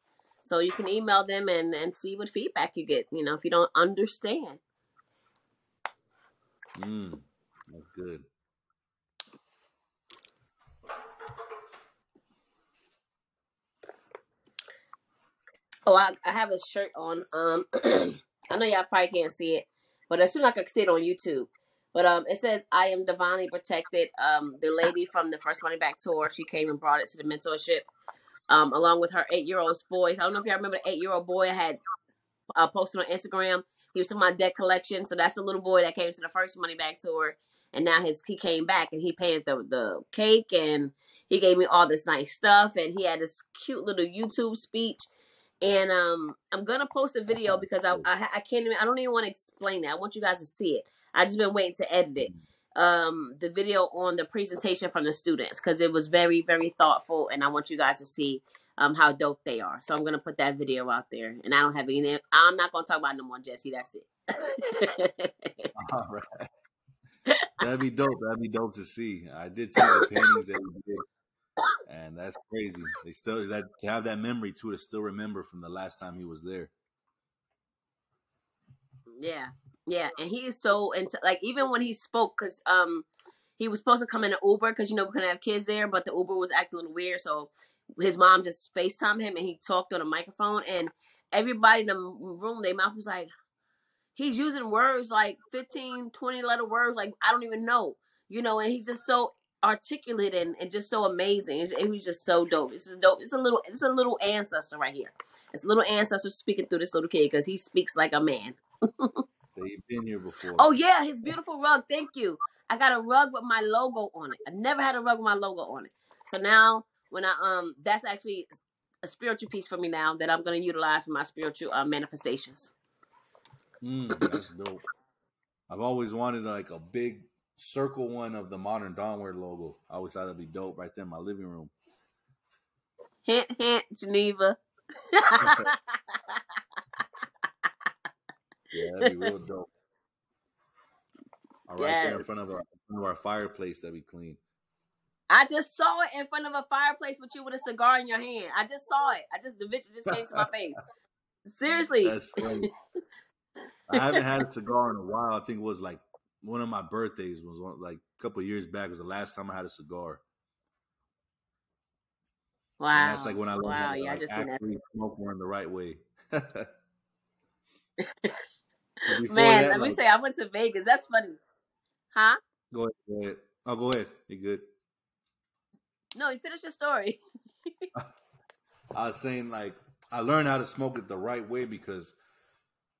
[SPEAKER 2] so you can email them and and see what feedback you get. You know, if you don't understand.
[SPEAKER 1] Mm, that's good.
[SPEAKER 2] Oh, I, I have a shirt on. Um, I know y'all probably can't see it, but as soon as I can see it on YouTube. But um, it says I am divinely protected. Um, the lady from the first Money Back tour, she came and brought it to the mentorship, um, along with her eight year old boys. I don't know if y'all remember the eight year old boy I had uh, posted on Instagram. He was in my debt collection, so that's a little boy that came to the first Money Back tour, and now his he came back and he painted the the cake and he gave me all this nice stuff and he had this cute little YouTube speech and um I'm gonna post a video because I I, I can't even I don't even want to explain it. I want you guys to see it. I just been waiting to edit it. Um, the video on the presentation from the students because it was very very thoughtful, and I want you guys to see um how dope they are. So I'm gonna put that video out there, and I don't have any. I'm not gonna talk about it no more, Jesse. That's it.
[SPEAKER 1] All right. That'd be dope. That'd be dope to see. I did see the paintings that he did, and that's crazy. They still that to have that memory too to still remember from the last time he was there.
[SPEAKER 2] Yeah, yeah, and he is so into like even when he spoke, because um he was supposed to come in an Uber because you know we couldn't have kids there, but the Uber was acting a little weird, so his mom just Facetime him and he talked on a microphone, and everybody in the room, their mouth was like, he's using words like 15, 20 letter words, like I don't even know, you know, and he's just so articulate and, and just so amazing. It's- It was just so dope. It's a dope. It's a little. It's a little ancestor right here. It's a little ancestor speaking through this little kid because he speaks like a man.
[SPEAKER 1] They've been here before.
[SPEAKER 2] Oh yeah, his beautiful rug. Thank you. I got a rug with my logo on it. I never had a rug with my logo on it. So now when I um that's actually a spiritual piece for me now that I'm gonna utilize for my spiritual uh, manifestations.
[SPEAKER 1] Mm, that's dope. I've always wanted like a big circle one of the modern Dawnware logo. I always thought it'd be dope right there in my living room.
[SPEAKER 2] Hint hint Geneva.
[SPEAKER 1] Yeah, that'd be real dope. All right there in front of our, in front of our fireplace that we clean.
[SPEAKER 2] I just saw it in front of a fireplace with you with a cigar in your hand. I just saw it. I just the vision just came to my face. Seriously.
[SPEAKER 1] That's funny. I haven't had a cigar in a while. I think it was like one of my birthdays was one, like a couple of years back was the last time I had a cigar. And that's like when I learned
[SPEAKER 2] Wow. Yeah, I just
[SPEAKER 1] actually smoke one the right way.
[SPEAKER 2] Man,
[SPEAKER 1] that,
[SPEAKER 2] let me say I went to Vegas. That's funny. Huh?
[SPEAKER 1] go ahead, go ahead. Oh, go ahead. You good?
[SPEAKER 2] No, you finish your story.
[SPEAKER 1] I was saying like I learned how to smoke it the right way because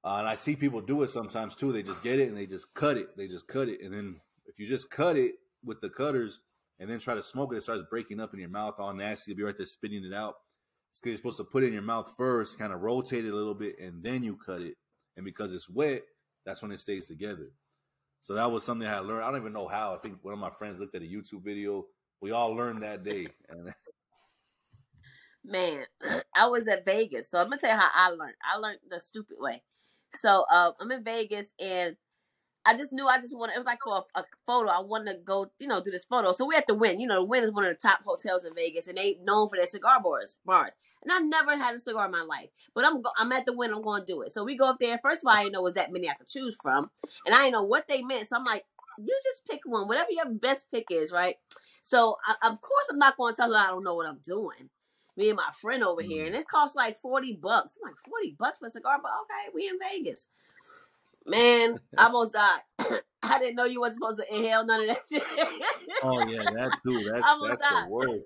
[SPEAKER 1] uh, and I see people do it sometimes too. They just get it and they just cut it. They just cut it, and then if you just cut it with the cutters and then try to smoke it, it starts breaking up in your mouth, all nasty. You'll be right there spitting it out. It's because you're supposed to put it in your mouth first, kind of rotate it a little bit, and then you cut it. And because it's wet, that's when it stays together. So that was something I learned. I don't even know how. I think one of my friends looked at a YouTube video. We all learned that day,
[SPEAKER 2] Man, I was at Vegas. So I'm gonna tell you how I learned. I learned the stupid way. So uh, I'm in Vegas and I just knew I just wanted. It was like for a, a photo. I wanted to go, you know, do this photo. So we at the Wynn. You know, the Wynn is one of the top hotels in Vegas, and they known for their cigar bars. Bars. And I never had a cigar in my life, but I'm go, I'm at the Wynn. I'm going to do it. So we go up there. First of all, I didn't know was that many I could choose from, and I didn't know what they meant. So I'm like, you just pick one, whatever your best pick is, right? So I, of course I'm not going to tell her I don't know what I'm doing. Me and my friend over here, and mm-hmm. it costs like forty bucks. I'm like forty bucks for a cigar, but okay, we in Vegas. Man, I almost died. I didn't know you wasn't supposed to inhale none of that shit.
[SPEAKER 1] Oh yeah, that too. That's that's
[SPEAKER 2] died.
[SPEAKER 1] the worst.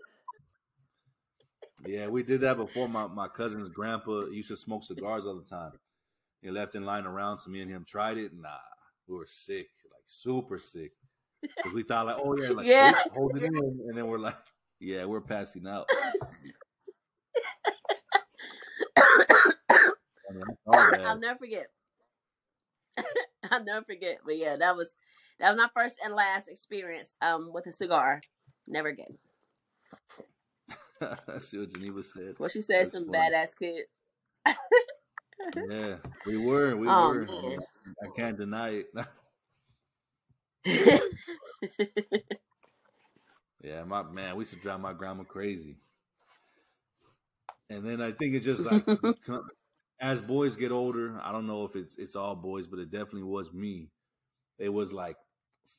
[SPEAKER 1] Yeah, we did that before. My my cousin's grandpa used to smoke cigars all the time. He left in line around, so me and him tried it. Nah, we were sick, super sick, because we thought like, oh yeah, like
[SPEAKER 2] Yeah.
[SPEAKER 1] hold, hold it in, and then we're like, yeah, we're passing out. I mean, that's all
[SPEAKER 2] I'll never forget. I'll never forget. But yeah, that was that was my first and last experience um with a cigar. Never again.
[SPEAKER 1] I see what Geneva said.
[SPEAKER 2] What she said,
[SPEAKER 1] That's
[SPEAKER 2] some
[SPEAKER 1] funny.
[SPEAKER 2] badass kid.
[SPEAKER 1] Yeah, we were, we
[SPEAKER 2] Oh,
[SPEAKER 1] were.
[SPEAKER 2] man.
[SPEAKER 1] I can't deny it. Yeah, my man, we used to drive my grandma crazy. And then I think it's just like as boys get older, I don't know if it's it's all boys, but it definitely was me. It was like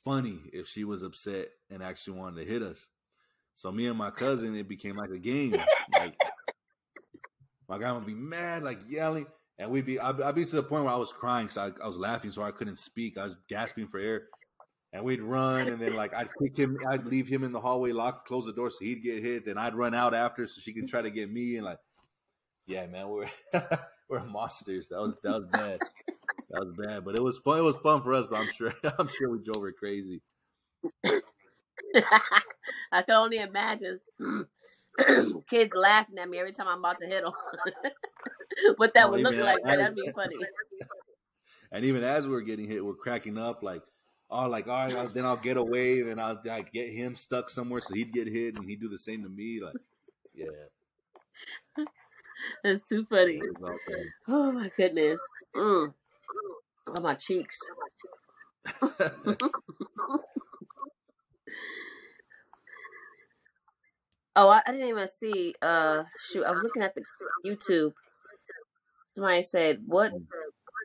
[SPEAKER 1] funny if she was upset and actually wanted to hit us. So me and my cousin, it became like a game. Like my guy would be mad, like yelling, and we'd be. I'd, I'd be to the point where I was crying, so I, I was laughing, so I couldn't speak. I was gasping for air, and we'd run, and then like I'd kick him, I'd leave him in the hallway, lock, close the door, so he'd get hit. Then I'd run out after, so she could try to get me, and like, yeah, man, we're we're monsters. That was that was bad. That was bad, but it was fun. It was fun for us, but I'm sure I'm sure we drove her crazy.
[SPEAKER 2] I can only imagine kids laughing at me every time I'm about to hit them. what that
[SPEAKER 1] No,
[SPEAKER 2] would look like,
[SPEAKER 1] as,
[SPEAKER 2] that'd be funny.
[SPEAKER 1] and even as we were getting hit, we're cracking up, like, oh, like, all right, I'll- then I'll get away, and I'll like, get him stuck somewhere, so he'd get hit, and he'd do the same to me, like, yeah,
[SPEAKER 2] that's too funny. Oh my goodness. Mm. Oh, my cheeks. Oh, I, I didn't even see. Uh, shoot, I was looking at the YouTube. Somebody said, "What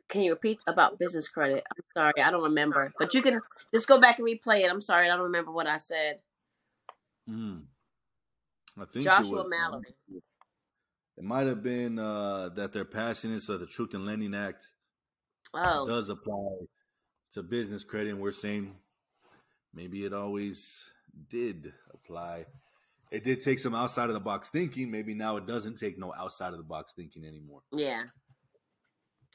[SPEAKER 2] can you repeat about business credit?" I'm sorry, I don't remember. But you can just go back and replay it. I'm sorry, I don't remember what I said.
[SPEAKER 1] Mm. I think it
[SPEAKER 2] Joshua
[SPEAKER 1] was,
[SPEAKER 2] Mallory.
[SPEAKER 1] it might have been uh, that they're passing it so the Truth in Lending Act
[SPEAKER 2] Oh,
[SPEAKER 1] does apply to business credit, and we're saying maybe it always did apply. It did take some outside of the box thinking. Maybe now it doesn't take no outside of the box thinking anymore.
[SPEAKER 2] yeah.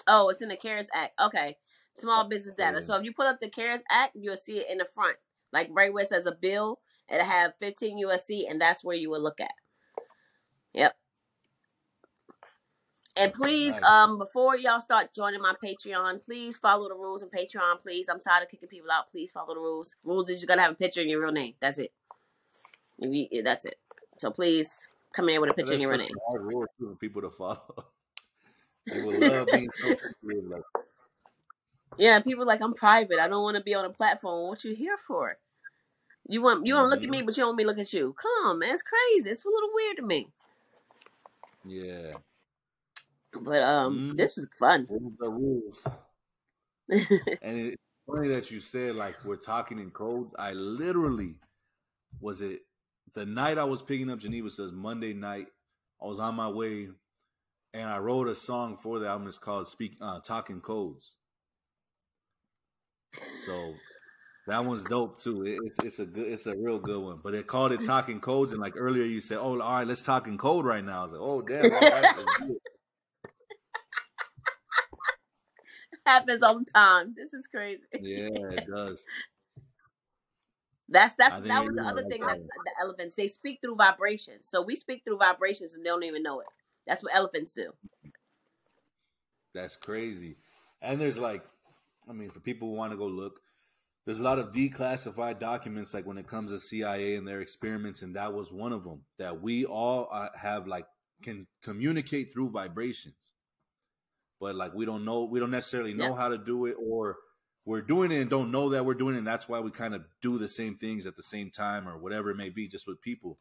[SPEAKER 2] Oh, it's in the CARES Act. Okay, small business data.
[SPEAKER 1] Yeah.
[SPEAKER 2] So if you pull up the CARES Act, you'll see it in the front, like right where it says a bill. It'll have 15 USC, and that's where you would look at. Yep. And please, um, before y'all start joining my Patreon, please follow the rules in Patreon. Please, I'm tired of kicking people out. Please follow the rules. Rules is you gotta have a picture and your real name. That's it. You- that's it. So please come in with a picture and your real name.
[SPEAKER 1] hard rule for people to follow. People love being so secretive,
[SPEAKER 2] Yeah, people like I'm private. I don't want to be on a platform. What you here for? You want you want to look at
[SPEAKER 1] mhm.
[SPEAKER 2] me, but you don't want me to look at you. Come on, man, it's crazy. It's a little weird to me.
[SPEAKER 1] yeah,
[SPEAKER 2] But um,
[SPEAKER 1] Mhm.
[SPEAKER 2] this was fun.
[SPEAKER 1] rules are rules. And it's funny that you said like we're talking in codes. I literally was it the night I was picking up Geneva says Monday night. I was on my way and I wrote a song for the album. It's called "Speak uh, Talking Codes." So that one's dope too. It, it's it's a good it's a real good one. But they called it "Talking Codes" and like earlier you said, "Oh, all right, let's talk in code right now." I was like, "Oh, damn!" All right, let's do it.
[SPEAKER 2] Happens all the time. This is crazy.
[SPEAKER 1] Yeah, it does.
[SPEAKER 2] That's that's that was the other thing
[SPEAKER 1] that
[SPEAKER 2] that the elephants they speak through vibrations. So we speak through vibrations and they don't even know it. That's what elephants do.
[SPEAKER 1] That's crazy. And there's like, I mean, for people who want to go look, there's a lot of declassified documents, like when it comes to CIA and their experiments, and that was one of them that we all uh, have like can communicate through vibrations, but like we don't know, we don't necessarily know
[SPEAKER 2] Yeah.
[SPEAKER 1] how to do it, or we're doing it and don't know that we're doing it, and that's why we kind of do the same things at the same time or whatever it may be, just with people.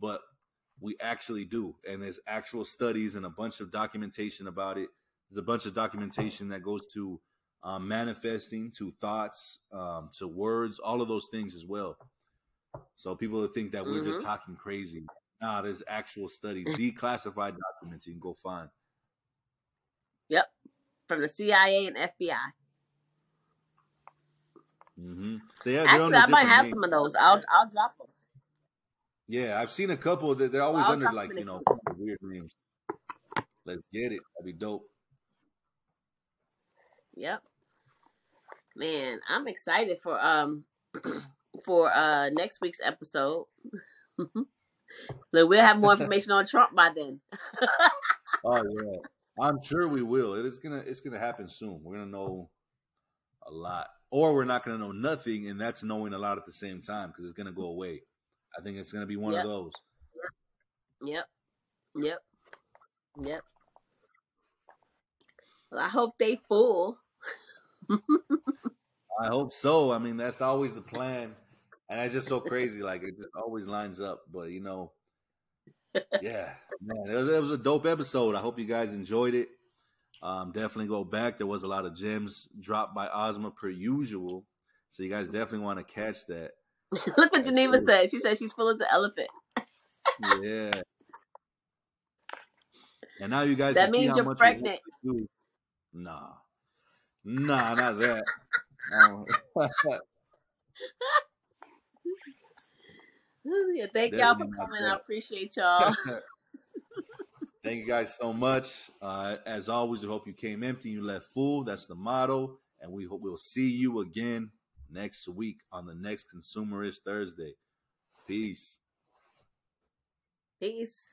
[SPEAKER 1] But we actually do, and there's actual studies and a bunch of documentation about it. There's a bunch of documentation that goes to um, manifesting, to thoughts, um, to words, all of those things as well. So people think that we're just
[SPEAKER 2] Mhm.
[SPEAKER 1] talking crazy. Nah, there's actual studies, declassified documents you can go find.
[SPEAKER 2] Yep. From the CIA and FBI.
[SPEAKER 1] hmm They,
[SPEAKER 2] Actually, I might have
[SPEAKER 1] names.
[SPEAKER 2] some of those. I'll I'll drop them.
[SPEAKER 1] Yeah, I've seen a couple that they're always
[SPEAKER 2] I'll
[SPEAKER 1] under like you know weird names. Let's get it. That'd be dope.
[SPEAKER 2] Yep. Man, I'm excited for um for uh next week's episode. Look, we'll have more information on Trump by then.
[SPEAKER 1] Oh yeah, I'm sure we will. It is gonna it's gonna happen soon. We're gonna know a lot, or we're not gonna know nothing, and that's knowing a lot at the same time because it's gonna go away. I think it's gonna be one
[SPEAKER 2] Yep.
[SPEAKER 1] of those.
[SPEAKER 2] Yep. Yep. Yep. Well, I hope they full.
[SPEAKER 1] I hope so. I mean, that's always the plan, and it's just so crazy. Like it just always lines up. But you know, yeah, man, it was, it was a dope episode. I hope you guys enjoyed it. Um, definitely go back. There was a lot of gems dropped by Asma per usual. So you guys definitely want to catch that.
[SPEAKER 2] Look what Geneva said. She said she's full as an elephant.
[SPEAKER 1] Yeah. And now you guys
[SPEAKER 2] That means you're pregnant.
[SPEAKER 1] do. Nah. Nah, not that. Um,
[SPEAKER 2] Yeah, thank y'all for coming. I appreciate y'all.
[SPEAKER 1] Thank you guys so much. Uh, as always, we hope you came empty, you left full. That's the motto. And we hope we'll see you again next week on the next Consumerish Thursday. Peace.
[SPEAKER 2] Peace.